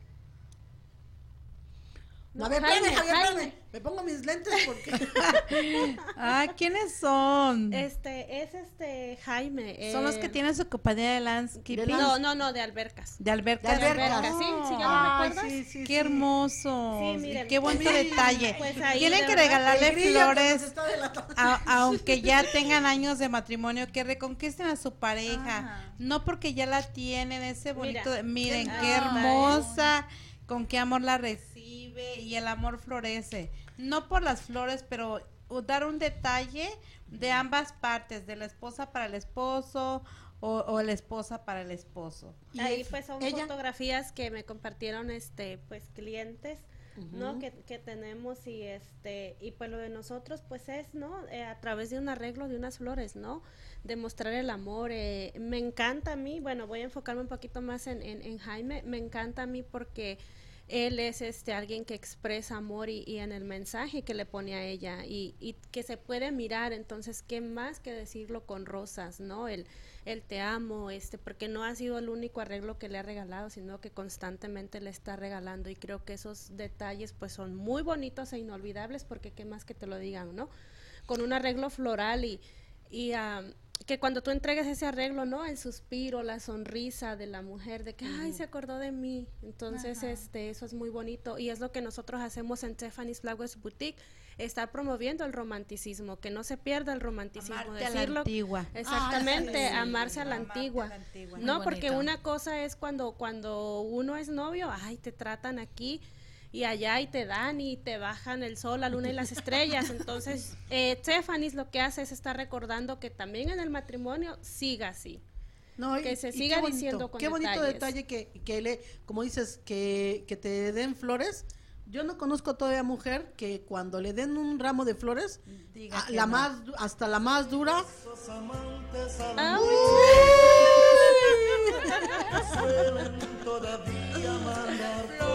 a ver, Jaime, Javier, Me pongo mis lentes porque. ah, ¿quiénes son? Este, es este Jaime. son los que eh, tienen su compañía de landscaping. No, no, no, de albercas. De albercas. De albercas, sí, sí, ya lo recuerdas. Sí, sí, qué hermoso. Sí, miren. Qué bonito detalle. Pues Tienen que regalarle flores, aunque ya tengan años de matrimonio, que reconquisten a su pareja. No porque ya la tienen, ese bonito. miren, qué hermosa, con qué amor la reciben y el amor florece. No por las flores, pero dar un detalle de ambas partes, de la esposa para el esposo o, la esposa para el esposo. Ahí pues son fotografías que me compartieron este pues clientes. ¿no? Que, que, tenemos y este y pues lo de nosotros pues es no eh, a través de un arreglo de unas flores no demostrar el amor eh, me encanta a mí bueno voy a enfocarme un poquito más en, en, en Jaime me encanta a mí porque él es este alguien que expresa amor y, en el mensaje que le pone a ella y, y, que se puede mirar entonces qué más que decirlo con rosas no el, el te amo este porque no ha sido el único arreglo que le ha regalado sino que constantemente le está regalando y creo que esos detalles pues son muy bonitos e inolvidables porque qué más que te lo digan no con un arreglo floral y y que cuando tú entregues ese arreglo, ¿no? El suspiro, la sonrisa de la mujer, de que, ay, se acordó de mí. Entonces, este, eso es muy bonito. Y es lo que nosotros hacemos en Tiffany's Flowers Boutique, estar promoviendo el romanticismo, que no se pierda el romanticismo. Amarte decirlo, a la antigua. Exactamente, amarse a la antigua. No, porque una cosa es cuando, cuando uno es novio, ay, te tratan aquí y allá y te dan y te bajan el sol, la luna y las estrellas. Entonces, eh, lo que hace es estar recordando que también en el matrimonio siga así. No, que se siga diciendo con Qué bonito detalle que, que le, como dices, que, que te den flores. Yo no conozco todavía mujer que cuando le den un ramo de flores, Diga la más hasta la más dura. Flores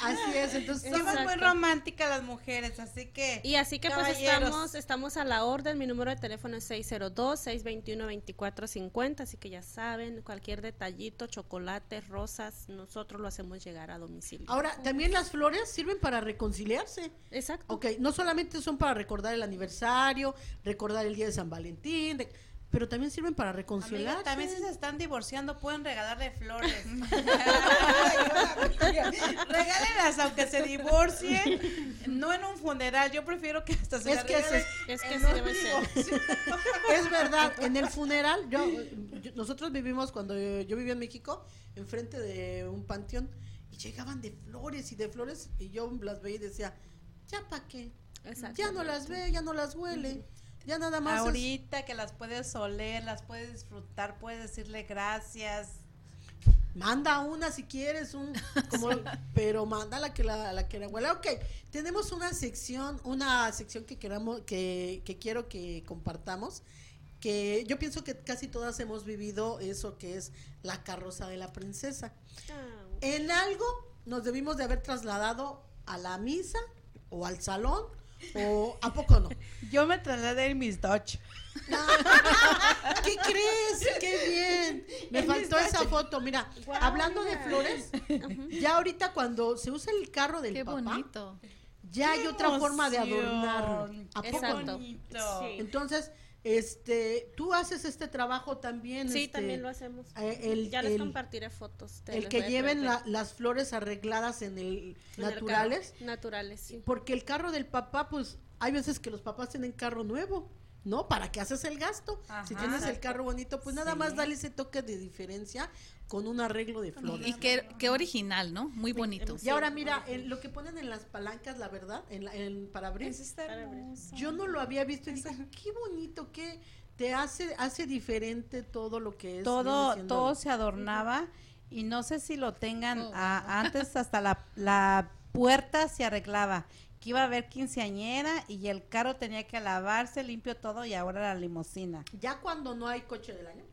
así es. Entonces somos muy románticas las mujeres, así que. Y así que pues estamos, estamos a la orden. Mi número de teléfono es 602-621-2450, así que ya saben, cualquier detallito, chocolate, rosas, nosotros lo hacemos llegar a domicilio. Ahora, también las flores sirven para reconciliarse. Exacto. Ok, no solamente son para recordar el aniversario, recordar el día de San Valentín, pero también sirven para reconciliar. También si se están divorciando pueden regalarle flores. Regálenlas aunque se divorcien, no en un funeral. Yo prefiero que hasta se es que es, es que debe ser. Es verdad, en el funeral, yo, nosotros vivimos cuando yo, vivía en México, enfrente de un panteón y llegaban de flores y de flores y yo las veía y decía, "¿Ya para qué?" Ya no las ve, ya no las huele. Ya nada más. Ahorita que las puedes oler, las puedes disfrutar, puedes decirle gracias. Manda una si quieres, un como, pero manda la que la, la que la huele. Ok, tenemos una sección, una sección que queramos, que, que quiero que compartamos que yo pienso que casi todas hemos vivido eso que es la carroza de la princesa. Ah. En algo nos debimos de haber trasladado a la misa o al salón ¿O a poco no? Yo me trasladé en mis Dodge. ¿Qué crees? ¡Qué bien! Me faltó esa foto. Mira, hablando de flores, ya ahorita cuando se usa el carro del Qué bonito. ya hay otra forma de adornar. ¿A poco? Entonces, este, tú haces este trabajo también. Sí, este, también lo hacemos. Eh, ya les compartiré fotos. el que lleven las flores arregladas en el naturales. naturales, sí. Porque el carro del papá, pues, hay veces que los papás tienen carro nuevo ¿no? ¿Para qué haces el gasto? si tienes el carro bonito, pues nada más dale ese toque de diferencia con un arreglo de flores. Y qué, qué original, ¿no? Muy bonito. Y ahora mira, en lo que ponen en las palancas, la verdad, en, la- en para abrir, yo no lo había visto y digo, qué bonito, que te hace hace diferente todo lo que es. todo todo se adornaba y no sé si lo tengan Oh, a- antes hasta la, la puerta se arreglaba que iba a haber quinceañera y el carro tenía que lavarse limpio todo y ahora la limusina Ya cuando no hay coche del año,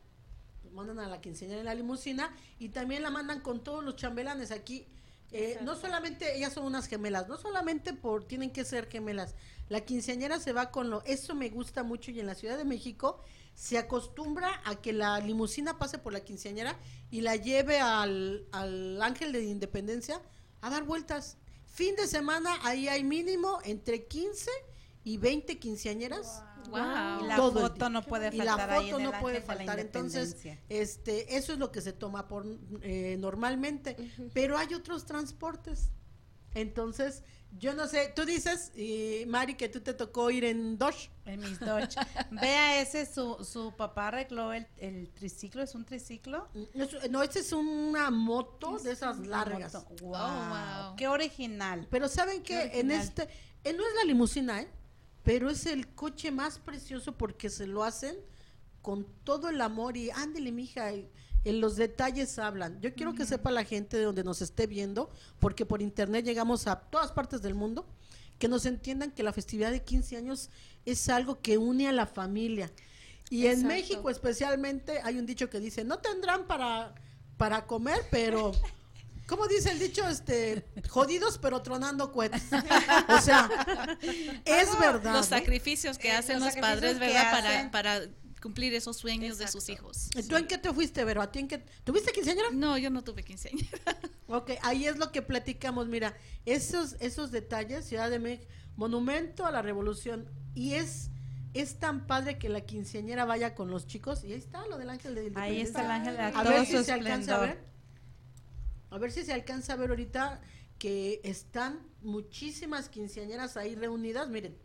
mandan a la quinceañera en la limusina y también la mandan con todos los chambelanes aquí. Eh, no solamente ellas son unas gemelas, no solamente por tienen que ser gemelas. La quinceañera se va con lo, eso me gusta mucho y en la Ciudad de México se acostumbra a que la limusina pase por la quinceañera y la lleve al, al Ángel de Independencia a dar vueltas. Fin de semana ahí hay mínimo entre 15 y 20 quinceañeras. Wow. y la todo foto no puede y la faltar ahí foto el no puede faltar entonces este eso es lo que se toma por eh, normalmente pero hay otros transportes. Entonces yo no sé tú dices y Mari que tú te tocó ir en Dodge. En mis Dodge. Vea ese su, su papá arregló el, el triciclo es un triciclo Es- no esta es una moto de esas largas. Wow, wow. qué original. Pero saben que Qué en este eh, no es la limusina eh pero es el coche más precioso porque se lo hacen con todo el amor y ándele mija y- en los detalles hablan. Yo quiero que sepa la gente de donde nos esté viendo, porque por internet llegamos a todas partes del mundo, que nos entiendan que la festividad de 15 años es algo que une a la familia. Y en México especialmente hay un dicho que dice, no tendrán para, para comer, pero... ¿Cómo dice el dicho? Este, jodidos pero tronando cohetes. O sea, es verdad. Los ¿eh? sacrificios que Eh, hacen los los, padres, ¿verdad? hacen. Para, para cumplir esos sueños de sus hijos. ¿Tú en qué te fuiste, Vero? ¿A ti en qué? ¿Tuviste quinceañera? No, yo no tuve quinceañera. Ok, ahí es lo que platicamos. Mira, esos, esos detalles, Ciudad de México, monumento a la revolución. Y es, es tan padre que la quinceañera vaya con los chicos. Y ahí está lo del ángel de ahí está el ángel de A ver si se alcanza a ver. A ver si se alcanza a ver ahorita que están muchísimas quinceañeras ahí reunidas. Miren,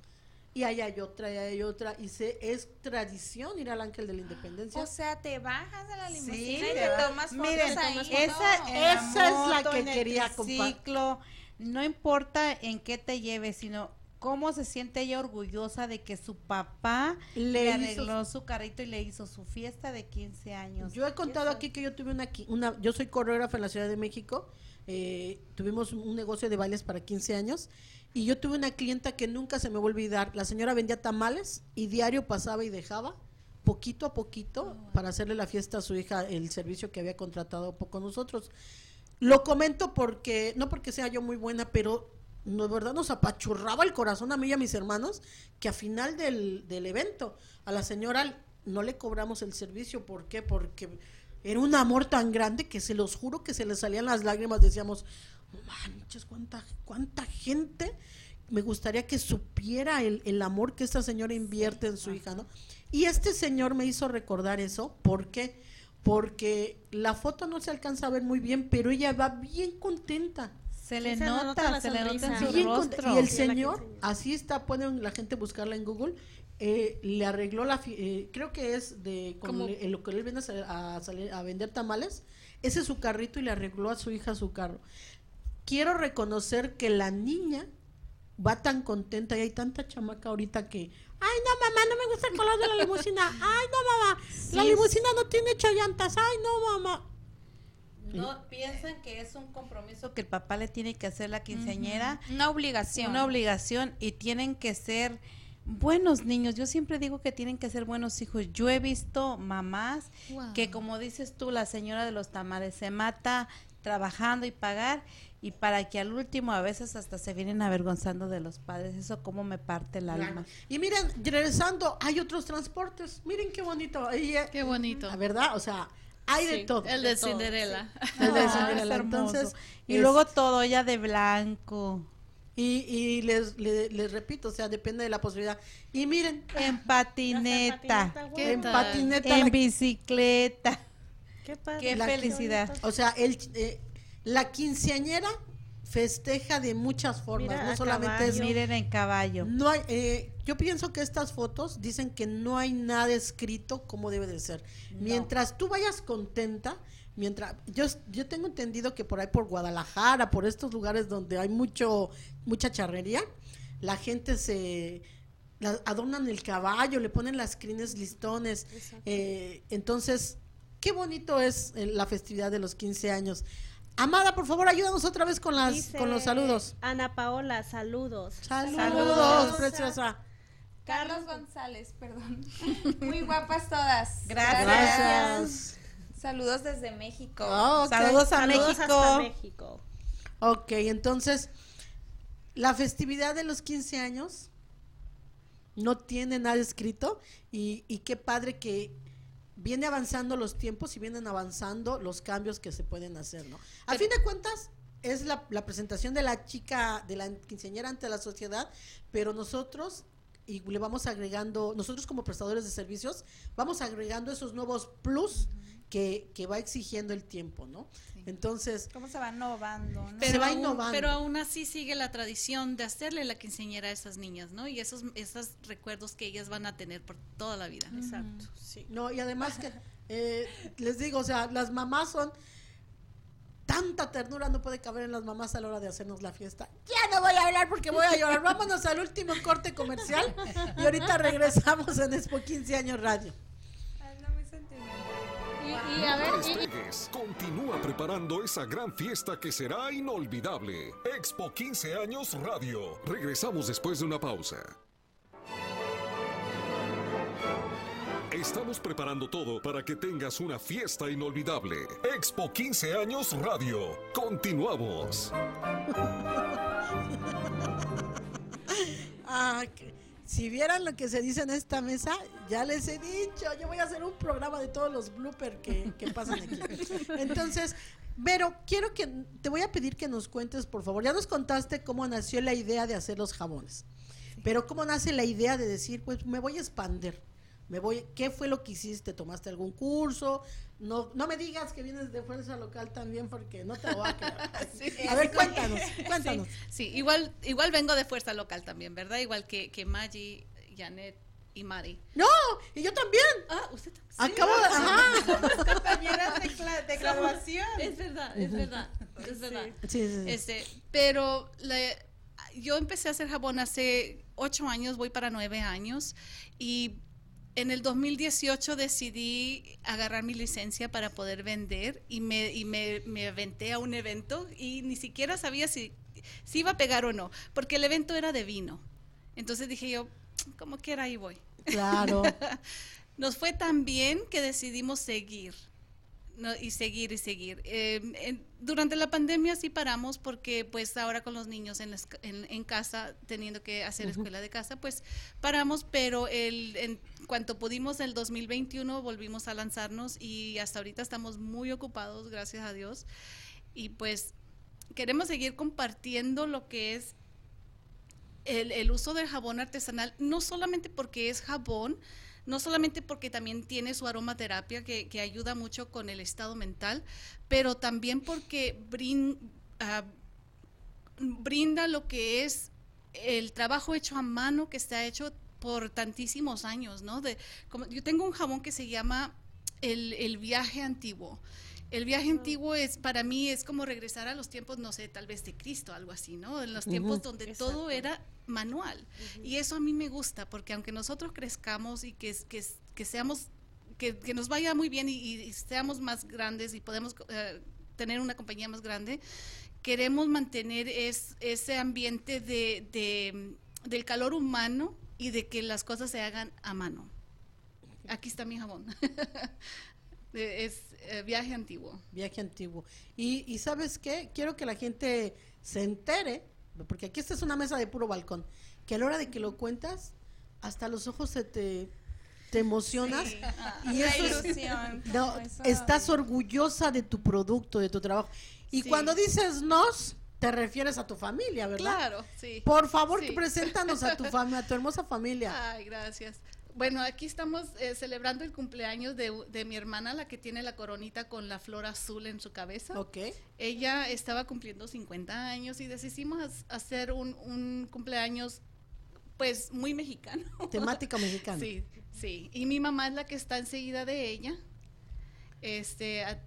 y ahí hay otra, y ahí hay otra. Y se, es tradición ir al ángel de la independencia. O sea, te bajas de la Sí, limusina y te tomas fotos Miren, ahí. esa, Esa es la que en quería, compa. triciclo, no importa en qué te lleves, sino cómo se siente ella orgullosa de que su papá Le le, arregló su carrito y le hizo su fiesta de 15 años. Yo he contado aquí que yo tuve una, yo soy coreógrafa en la Ciudad de México, eh, tuvimos un negocio de bailes para 15 años y yo tuve una clienta que nunca se me va a olvidar. La señora vendía tamales y diario pasaba y dejaba poquito a poquito para hacerle la fiesta a su hija el servicio que había contratado con nosotros. Lo comento porque, no porque sea yo muy buena, pero no, verdad nos apachurraba el corazón a mí y a mis hermanos que a final del, del evento a la señora no le cobramos el servicio. ¿Por qué? Porque era un amor tan grande que se los juro que se le salían las lágrimas. Decíamos, "No manches, cuánta, cuánta gente me gustaría que supiera el, el amor que esta señora invierte en su hija, ¿no? Y este señor me hizo recordar eso. ¿Por qué? Porque la foto no se alcanza a ver muy bien, pero ella va bien contenta. Se le se nota se le nota en su conte- rostro. Y el señor, así está, pueden la gente buscarla en Google, eh, le arregló la, eh, creo que es de, con Como- en lo que él viene a, a salir a vender tamales, ese es su carrito y le arregló a su hija su carro. Quiero reconocer que la niña va tan contenta y hay tanta chamaca ahorita que, ay no mamá, no me gusta el color de la limusina, ay no mamá, la limusina no tiene ocho llantas, ay no mamá. No piensan que es un compromiso que el papá le tiene que hacer la quinceañera, Una obligación. una obligación y tienen que ser buenos niños. Yo siempre digo que tienen que ser buenos hijos. Yo he visto mamás que como dices tú, la señora de los tamales se mata trabajando y pagar y para que al último a veces hasta se vienen avergonzando de los padres. Eso como me parte el alma. Y miren, regresando, hay otros transportes. Miren qué bonito. Eh, Qué bonito. La verdad, o sea, hay de todo. El de Cinderella. El de Ah, Cinderella. Entonces, y es- luego todo ella de blanco, y, y les, le- les repito, o sea, depende de la posibilidad. Y miren, en patineta, ¿Qué en tal? patineta, en la- bicicleta. Qué padre. Qué La- felicidad. o sea, el, eh, la quinceañera festeja de muchas formas, Mira, no solamente es... caballo. Miren en caballo. No hay, eh, yo pienso que estas fotos dicen que no hay nada escrito como debe de ser. Mientras tú vayas contenta, mientras yo, yo tengo entendido que por ahí por Guadalajara, por estos lugares donde hay mucho mucha charrería, la gente se la- adornan el caballo, le ponen las crines listones. eh, entonces, qué bonito es eh, la festividad de los 15 años. Amada, por favor, ayúdanos otra vez con las Dice con los saludos. Ana Paola, saludos. Saludos, Saludos. preciosa. Carlos González, perdón. Muy guapas todas. Gracias. Gracias. Saludos desde México. Ah. Saludos a Saludos México. hasta México. Ok, entonces, la festividad de los 15 años no tiene nada escrito y, y qué padre que viene avanzando los tiempos y vienen avanzando los cambios que se pueden hacer, ¿no? A fin de cuentas, es la, la presentación de la chica, de la quinceañera ante la sociedad, pero nosotros y le vamos agregando, nosotros como prestadores de servicios, vamos agregando esos nuevos plus que, que va exigiendo el tiempo, ¿no? Entonces, ¿Cómo se va innovando? ¿no? Se va aún, innovando. pero aún así sigue la tradición de hacerle la quinceañera a esas niñas, ¿no? Y esos, esos recuerdos que ellas van a tener por toda la vida. Exacto, sí. No, y además que eh, les digo, o sea, las mamás son tanta ternura no puede caber en las mamás a la hora de hacernos la fiesta. Ya no voy a hablar porque voy a llorar. Vámonos al último corte comercial y ahorita regresamos en Expo 15 años radio. Y, a ver, No despegues. Continúa preparando esa gran fiesta que será inolvidable. Expo 15 años Radio. Regresamos después de una pausa. Estamos preparando todo para que tengas una fiesta inolvidable. Expo 15 años Radio. Continuamos. Ah, que- si vieran lo que se dice en esta mesa, ya les he dicho, yo voy a hacer un programa de todos los bloopers que, que pasan aquí. Entonces, pero quiero que, te voy a pedir que nos cuentes, por favor, ya nos contaste cómo nació la idea de hacer los jabones, pero cómo nace la idea de decir, pues me voy a expander. Me voy, ¿qué fue lo que hiciste? ¿Tomaste algún curso? No, no me digas que vienes de fuerza local también porque no te lo voy a creer. a ver, cuéntanos, cuéntanos. Sí, igual, igual vengo de fuerza local también, ¿verdad? Igual que, que Maggie, Janet y Mari. No, y yo también. Ah, usted también. Acabo de, ajá. Compañeras de, cla- de graduación. Es verdad, es verdad, es verdad. Sí, sí, sí. Este, pero la- yo empecé a hacer jabón hace ocho años, voy para nueve años, y en el 2018 decidí agarrar mi licencia para poder vender y me, y me, me aventé a un evento y ni siquiera sabía si, si iba a pegar o no, porque el evento era de vino. Entonces dije yo, como quiera ahí voy. Claro. Nos fue tan bien que decidimos seguir. ¿No? y seguir y seguir. Eh, durante la pandemia sí paramos porque pues ahora con los niños en, la esca- en, en casa, teniendo que hacer escuela de casa, pues paramos, pero el, en cuanto pudimos el 2021 volvimos a lanzarnos y hasta ahorita estamos muy ocupados, gracias a Dios. Y pues queremos seguir compartiendo lo que es el, el uso del jabón artesanal, no solamente porque es jabón, no solamente porque también tiene su aromaterapia que, que ayuda mucho con el estado mental, pero también porque brin- ah, brinda lo que es el trabajo hecho a mano que se ha hecho por tantísimos años, ¿no? De, como, yo tengo un jabón que se llama el, el viaje antiguo. El viaje antiguo es para mí es como regresar a los tiempos, no sé, tal vez de Cristo, algo así, ¿no? En los tiempos donde todo era manual. Y eso a mí me gusta, porque aunque nosotros crezcamos y que, que, que seamos, que, que nos vaya muy bien y, y seamos más grandes y podemos eh, tener una compañía más grande, queremos mantener es, ese ambiente de, de- del calor humano y de que las cosas se hagan a mano. Aquí está mi jabón. Eh, es eh, viaje antiguo. Viaje antiguo. Y, y ¿sabes qué? Quiero que la gente se entere, porque aquí esta es una mesa de puro balcón, que a la hora de que lo cuentas, hasta los ojos se te, te emocionas. Y Una eso es- no, eso. estás orgullosa de tu producto, de tu trabajo. Y Sí. cuando dices nos, te refieres a tu familia, ¿verdad? Claro, sí. Por favor, Sí. que preséntanos a tu familia, a tu hermosa familia. Ay, gracias. Bueno, aquí estamos eh, celebrando el cumpleaños de, de mi hermana, la que tiene la coronita con la flor azul en su cabeza. Ok. Ella estaba cumpliendo 50 años y decidimos hacer un, un cumpleaños pues muy mexicano. Temática mexicana. Sí, sí. Y mi mamá es la que está enseguida de ella. Este, a-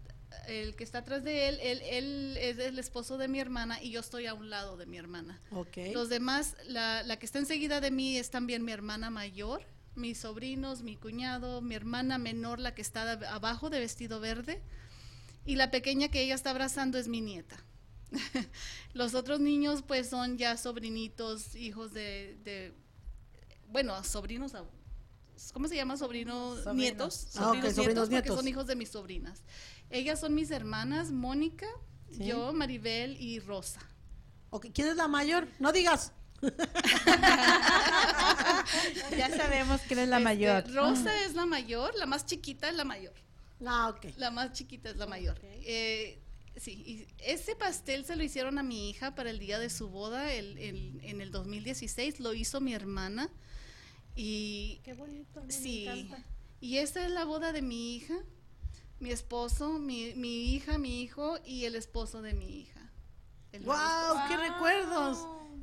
el que está atrás de él, él, él es el esposo de mi hermana y yo estoy a un lado de mi hermana. Ok. Los demás, la, la que está enseguida de mí es también mi hermana mayor, mis sobrinos, mi cuñado, mi hermana menor, la que está abajo de vestido verde, y la pequeña que ella está abrazando es mi nieta. Los otros niños pues son ya sobrinitos, hijos de, de- bueno, sobrinos, ¿cómo se llama? Sobrinos, Sobrinos. nietos. Ah, sobrinos porque nietos. son hijos de mis sobrinas. Ellas son mis hermanas, Mónica, Sí. yo, Maribel y Rosa. Ok, ¿Quién es la mayor? No digas. Ya sabemos quién es la Este, mayor. Rosa es la mayor, la más chiquita es la mayor. Ah, ok. La más chiquita es la mayor. Eh, sí, y ese pastel se lo hicieron a mi hija para el día de su boda el- el- en el 2016. Lo hizo mi hermana. Y Qué bonito. me sí, y esa es la boda de mi hija, mi esposo, mi, mi hija, mi hijo y el esposo de mi hija. ¡Wow! ¡Qué Wow. recuerdos!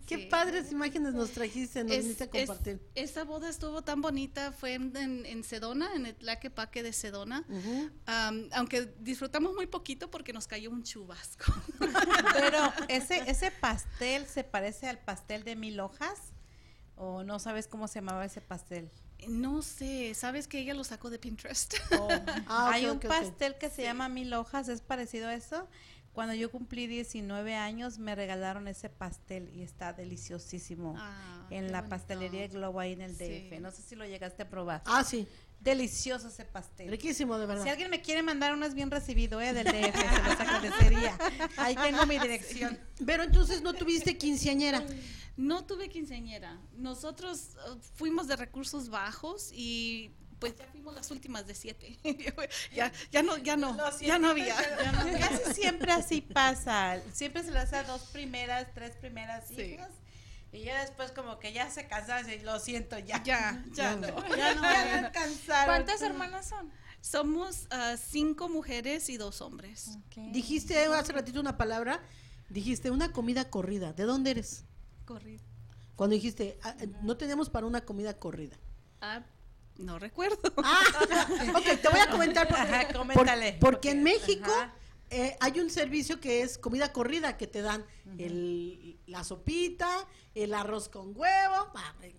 ¡Qué Sí. padres imágenes nos trajiste! Nos Es- viniste a es- compartir. esa boda estuvo tan bonita, fue en, en- en Sedona, en el Tlaquepaque de Sedona. Aunque disfrutamos muy poquito porque nos cayó un chubasco. Pero ese, ese pastel se parece al pastel de mil hojas. ¿O no sabes cómo se llamaba ese pastel? No sé, sabes que ella lo sacó de Pinterest. Oh, Ah, Hay un pastel que se llama Mil Hojas, es parecido a eso. Cuando yo cumplí 19 años me regalaron ese pastel y está deliciosísimo. Ah, en la bonito. pastelería Globo ahí en el DF. No sé si lo llegaste a probar. Ah, sí. Delicioso ese pastel. Riquísimo, de verdad. Si alguien me quiere mandar uno es bien recibido, ¿eh? Del DF, se los agradecería. Ahí tengo mi dirección. Pero entonces no tuviste quinceañera. No tuve quinceañera. Nosotros uh, fuimos de recursos bajos y pues ya fuimos las últimas de siete. ya, ya no, ya no, ya no había. ya no. Casi siempre así pasa. Siempre se le hace dos primeras, tres primeras Sí. hijas. Y ya después como que ya se cansaron y lo siento, ya. Ya, ya no. Ya no, ya no alcanzaron. ¿Cuántas hermanas son? Somos ah, cinco mujeres y dos hombres. Dijiste hace ratito una palabra. Dijiste una comida corrida. ¿De dónde eres? Corrido. Cuando dijiste, ah, eh, no tenemos para una comida corrida. Ah, no recuerdo. Ah, ok, te voy a comentar. por- Ajá, por- porque en México ajá. Eh, hay un servicio que es comida corrida, que te dan el, la sopita, el arroz con huevo,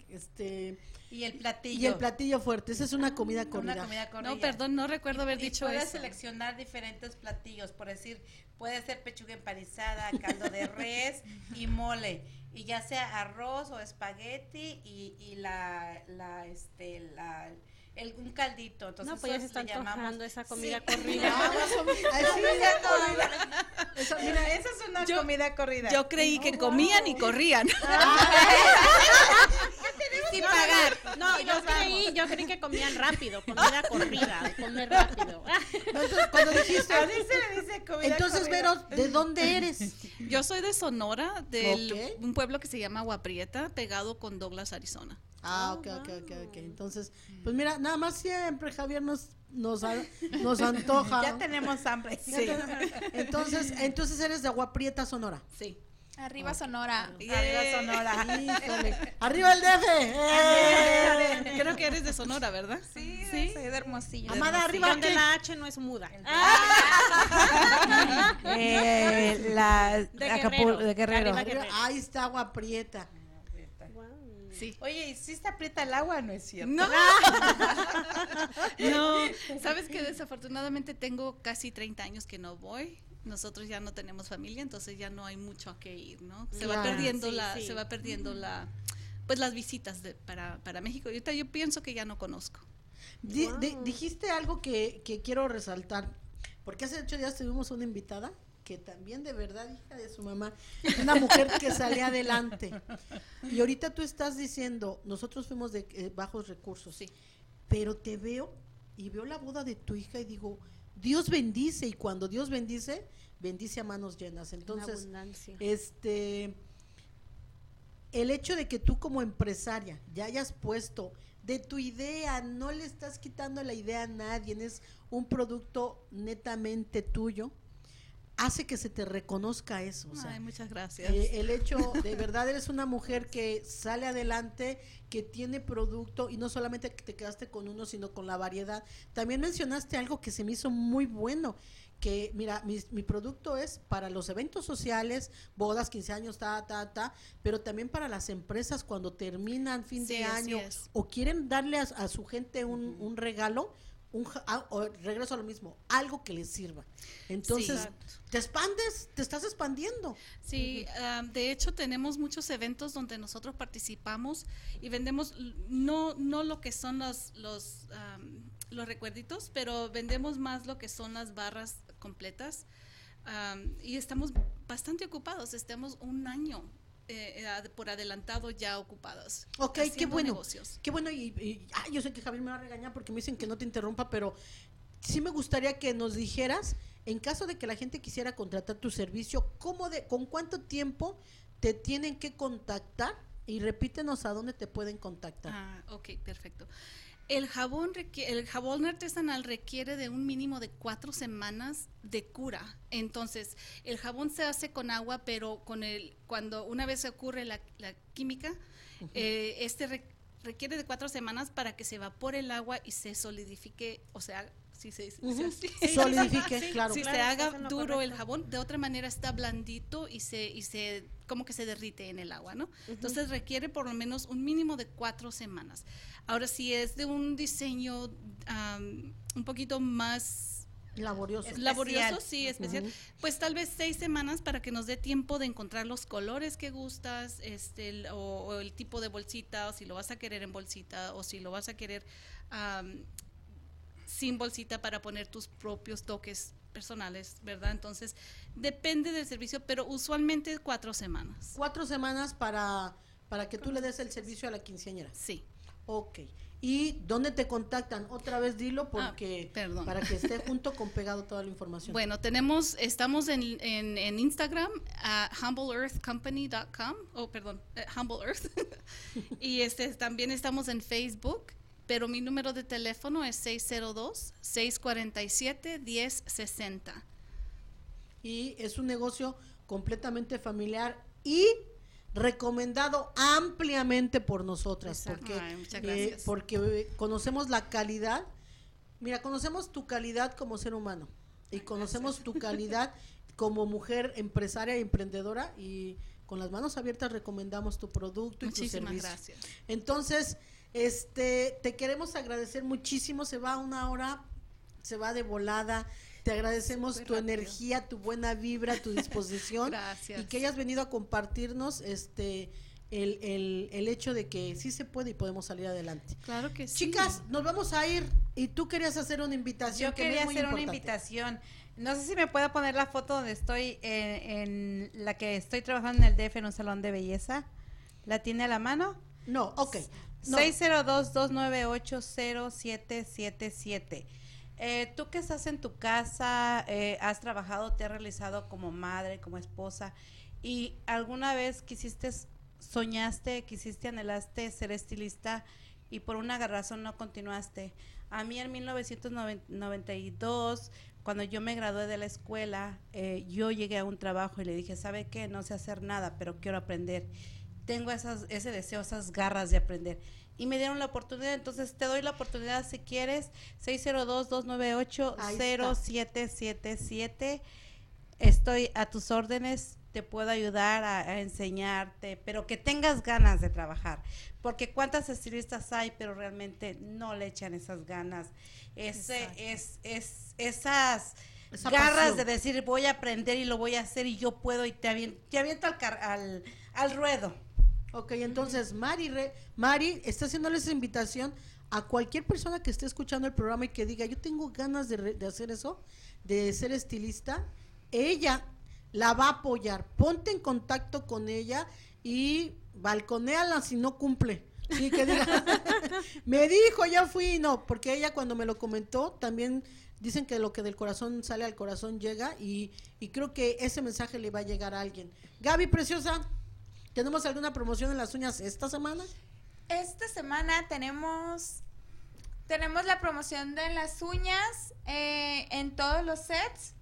este, Y el platillo. y el platillo fuerte. Esa es una comida Una corrida. comida con No, perdón, no recuerdo haber Y dicho puedes eso. seleccionar diferentes platillos, por decir, puede ser pechuga empanizada, caldo de res y mole, y ya sea arroz o espagueti y, y la, la, este, la, el, un caldito. Entonces No, pues ya se eso está le llamamos- antojando esa comida Sí. corrida. Ah, más o menos. Ay, sí, Comida ya, corrida. Eso, Mira, esa es una Yo- comida corrida. Yo creí que comían y corrían. sin pagar. No, yo creí, yo creí que comían rápido, comida corrida, comer rápido. entonces, cuando dijiste, Así se le dice comida entonces, corrida. Vero, ¿de dónde eres? Yo soy de Sonora, de Ok. un pueblo que se llama Guaprieta, pegado con Douglas, Arizona. Ah, ok, ok, ok, ok. Entonces, pues mira, nada más siempre Javier nos, nos, a- nos antoja. Ya tenemos hambre. Sí. Entonces, entonces eres de Agua Prieta, Sonora. Sí. Arriba Sonora. Arriba Sonora. Híjole. ¡Arriba el DF! ¡Eh! Creo que eres de Sonora, ¿verdad? Sí, soy de Hermosillo. Amada, arriba Donde la H no es muda. Eh, la De Acapulco- Guerrero. de Guerrero. Arriba Ahí está Agua Prieta. Sí. Oye, ¿y si está aprieta el agua? No es cierto. No. no. Sabes que desafortunadamente tengo casi 30 años que no voy. Nosotros ya no tenemos familia, entonces ya no hay mucho a qué ir, ¿no? Se va perdiendo Sí, la, sí. se va perdiendo la, pues las visitas de- para, para México. Y ahorita yo pienso que ya no conozco. Di- di- dijiste algo que, que quiero resaltar, porque hace ocho días tuvimos una invitada que también de verdad, hija de su mamá, una mujer que sale adelante. Y ahorita tú estás diciendo, nosotros fuimos de eh, bajos recursos, Sí. pero te veo y veo la boda de tu hija y digo, Dios bendice y cuando Dios bendice, bendice a manos llenas. Entonces, este el hecho de que tú como empresaria ya hayas puesto de tu idea, no le estás quitando la idea a nadie, es un producto netamente tuyo, hace que se te reconozca eso. O sea, Ay, muchas gracias. eh, el hecho, de verdad eres una mujer que sale adelante, que tiene producto y no solamente que te quedaste con uno, sino con la variedad. También mencionaste algo que se me hizo muy bueno, que mira, mi, mi producto es para los eventos sociales, bodas, 15 años, ta, ta, ta, pero también para las empresas cuando terminan fin Sí, de año o quieren darle a, a su gente un, un regalo. Un, ah, o regreso a lo mismo, algo que les sirva. Entonces, te expandes, te estás expandiendo. Sí, am, de hecho tenemos muchos eventos donde nosotros participamos y vendemos no no lo que son los los los recuerditos, pero vendemos más lo que son las barras completas y estamos bastante ocupados. Estamos un año eh, por adelantado ya ocupados. Ok, qué bueno. negocios. Qué bueno, y, y- ay, yo sé que Javier me va a regañar porque me dicen que no te interrumpa, pero sí me gustaría que nos dijeras, en caso de que la gente quisiera contratar tu servicio, ¿cómo de, ¿con cuánto tiempo te tienen que contactar? Y repítenos a dónde te pueden contactar. Ah, ok, perfecto. El jabón, el jabón artesanal requiere de un mínimo de cuatro semanas de cura. Entonces, el jabón se hace con agua, pero con el, cuando una vez se ocurre la, la química, eh, este re- requiere de cuatro semanas para que se evapore el agua y se solidifique, o sea, si se dice Ujú. así. Solidifique, Sí, claro. si claro, se haga duro el jabón, de otra manera está blandito y se, y se como que se derrite en el agua, ¿no? Entonces requiere por lo menos un mínimo de cuatro semanas. Ahora, si es de un diseño am, un poquito más Laborioso. Laborioso, sí, especial, pues tal vez seis semanas para que nos dé tiempo de encontrar los colores que gustas, este, el- o, o el tipo de bolsita, o si lo vas a querer en bolsita, o si lo vas a querer sin bolsita para poner tus propios toques personales, ¿verdad? Entonces, depende del servicio, pero usualmente cuatro semanas. Cuatro semanas para, para que tú le des el servicio a la quinceañera. Sí. Ok. ¿Y dónde te contactan? Otra vez dilo porque Ah, perdón. para que esté junto con pegado toda la información. Bueno, tenemos, estamos en, en, en Instagram, a humbleearthcompany.com, oh, perdón, Humble Earth. y este, también estamos en Facebook, pero mi número de teléfono es 602-647-1060. y es un negocio completamente familiar y recomendado ampliamente por nosotras Exacto. porque Ay, eh, porque conocemos la calidad mira conocemos tu calidad como ser humano y conocemos tu calidad como mujer empresaria y emprendedora y con las manos abiertas recomendamos tu producto y tu Muchísimas servicio gracias. entonces, este, te queremos agradecer muchísimo. Se va una hora, se va de volada. Te agradecemos tu rápido. energía, tu buena vibra, tu disposición. Gracias. Y que hayas venido a compartirnos este el, el, el hecho de que sí se puede y podemos salir adelante. Claro que sí. Chicas, nos vamos a ir y tú querías hacer una invitación. Yo que quería hacer una invitación. No sé si me puedo poner la foto donde estoy en, en la que estoy trabajando en el DF en un salón de belleza. ¿La tiene a la mano? No, ok. No. 602-298-0777. Eh, tú que estás en tu casa, eh, has trabajado, te has realizado como madre, como esposa, y alguna vez quisiste, soñaste, quisiste, anhelaste ser estilista y por una razón no continuaste. A mí en 1992, cuando yo me gradué de la escuela, eh, yo llegué a un trabajo y le dije, ¿sabe qué? No sé hacer nada, pero quiero aprender tengo esas, ese deseo, esas garras de aprender. Y me dieron la oportunidad, entonces te doy la oportunidad si quieres, 602-298-0777. Estoy a tus órdenes, te puedo ayudar a, a enseñarte, pero que tengas ganas de trabajar, porque cuántas estilistas hay, pero realmente no le echan esas ganas, ese, Exacto. es, es, esas Esa garras pasión. de decir voy a aprender y lo voy a hacer y yo puedo y te aviento, te aviento al, car- al, al ruedo. Ok, entonces Mari, Re- Mari está haciéndole esa invitación a cualquier persona que esté escuchando el programa y que diga, yo tengo ganas de, de hacer eso, de ser estilista, ella la va a apoyar. Ponte en contacto con ella y balconéala si no cumple. Sí, que diga, me dijo, ya fui, no, porque ella cuando me lo comentó, también dicen que lo que del corazón sale al corazón llega y, y creo que ese mensaje le va a llegar a alguien. Gaby, preciosa, ¿Tenemos alguna promoción en las uñas esta semana? Esta semana tenemos tenemos la promoción de las uñas eh, en todos los sets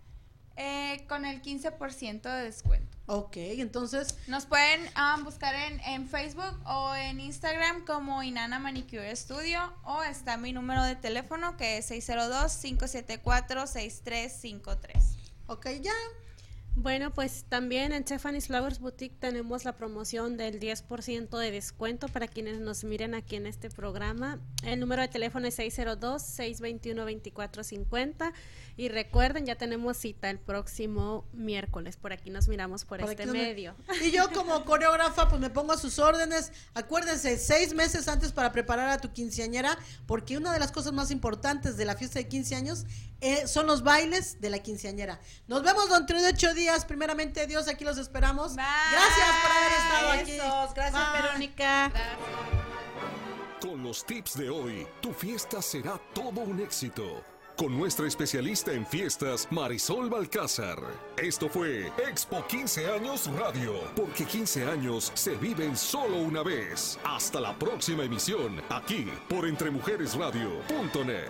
eh, con el 15% de descuento. Ok, entonces Nos pueden ah, buscar en, en Facebook o en Instagram como Inana Manicure Studio o está mi número de teléfono que es 602-574-6353. Ok, ya. Bueno, pues también en Stephanie's Flowers Boutique tenemos la promoción del 10% de descuento para quienes nos miren aquí en este programa. El número de teléfono es 602-621-2450 y recuerden, ya tenemos cita el próximo miércoles. Por aquí nos miramos por, Por este medio. Y yo como coreógrafa, pues me pongo a sus órdenes. Acuérdense, seis meses antes para preparar a tu quinceañera, porque una de las cosas más importantes de la fiesta de 15 años eh, son los bailes de la quinceañera. Nos vemos dentro de ocho días. Primeramente, Dios, aquí los esperamos. Bye. Gracias por haber estado aquí. Besos. Gracias, Bye. Verónica. Con los tips de hoy, tu fiesta será todo un éxito. Con nuestra especialista en fiestas, Marisol Balcázar. Esto fue Expo 15 Años Radio, porque 15 años se viven solo una vez. Hasta la próxima emisión, aquí por entremujeresradio.net.